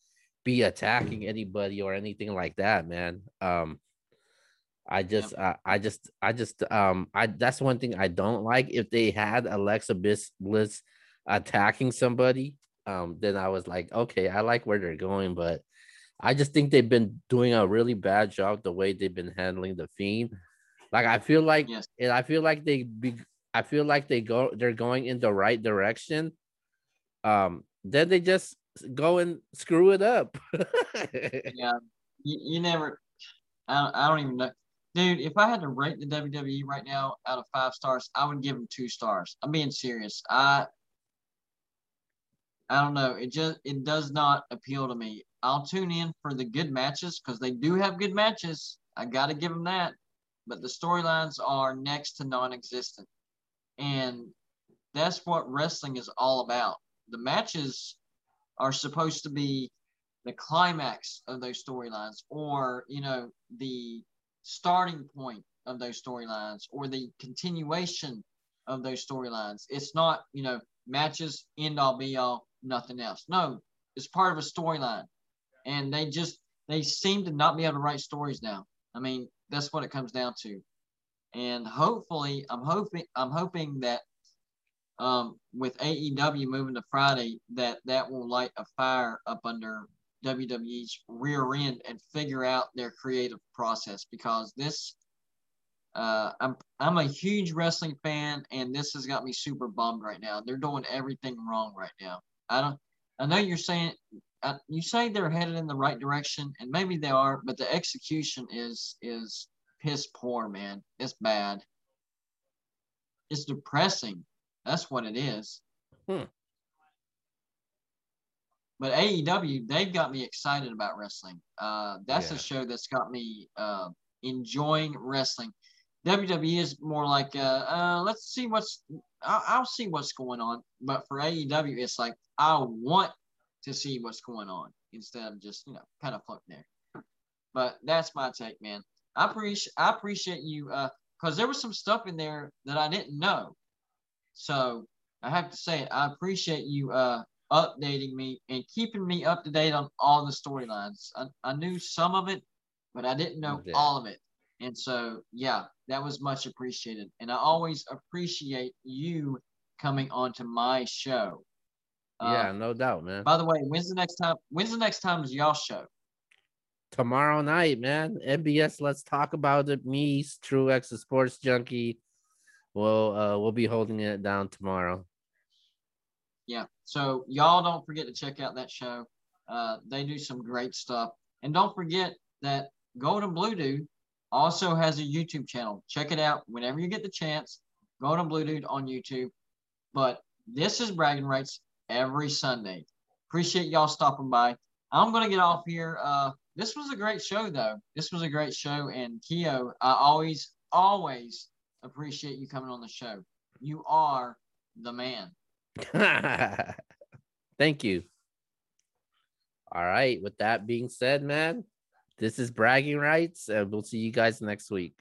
be attacking anybody or anything like that, man. Um I just, uh, I just, I just, um, I that's one thing I don't like. If they had Alexa Bliss attacking somebody, um, then I was like, okay, I like where they're going, but I just think they've been doing a really bad job the way they've been handling the fiend. Like I feel like, yes. and I feel like they be, I feel like they go, they're going in the right direction. Um, then they just go and screw it up. yeah, you, you never. I don't, I don't even know dude, if I had to rate the WWE right now out of five stars, I would give them two stars. I'm being serious. I I don't know. It just it does not appeal to me. I'll tune in for the good matches because they do have good matches. I got to give them that. But the storylines are next to non-existent, and that's what wrestling is all about. The matches are supposed to be the climax of those storylines, or you know the starting point of those storylines or the continuation of those storylines. It's not, you know, matches, end all be all, nothing else. No, it's part of a storyline. And they just, they seem to not be able to write stories now. I mean, that's what it comes down to. And hopefully, I'm hoping, I'm hoping that um, with AEW moving to Friday, that that will light a fire up under WWE's rear end and figure out their creative process because this uh, I'm I'm a huge wrestling fan and this has got me super bummed right now. They're doing everything wrong right now. I don't I know you're saying uh, you say they're headed in the right direction and maybe they are, but the execution is is piss poor, man. It's bad. It's depressing. That's what it is. Hmm. but AEW, they've got me excited about wrestling. Uh, that's Yeah. a show that's got me uh, enjoying wrestling. WWE is more like, uh, uh, let's see what's, I'll, I'll see what's going on. But for AEW, it's like, I want to see what's going on instead of just, you know, kind of floating there. But that's my take, man. I appreciate, I appreciate you, uh, cause there was some stuff in there that I didn't know. So I have to say, it, I appreciate you, uh, updating me and keeping me up to date on all the storylines. I, I knew some of it, but I didn't know Yeah. all of it. And so, yeah, that was much appreciated. And I always appreciate you coming onto my show. Yeah, no doubt, man. By the way, when's the next time? When's the next time is y'all show? Tomorrow night, man. NBS, let's talk about it. Me, True X, the sports junkie. We'll uh we'll be holding it down tomorrow. Yeah. So y'all don't forget to check out that show. Uh, they do some great stuff. And don't forget that Golden Blue Dude also has a YouTube channel. Check it out whenever you get the chance. Golden Blue Dude on YouTube. But this is Bragging Rights every Sunday. Appreciate y'all stopping by. I'm gonna get off here. Uh, this was a great show though. This was a great show. And Keo, I always, always appreciate you coming on the show. You are the man. Thank you. All right. With that being said, man, this is bragging rights, and we'll see you guys next week.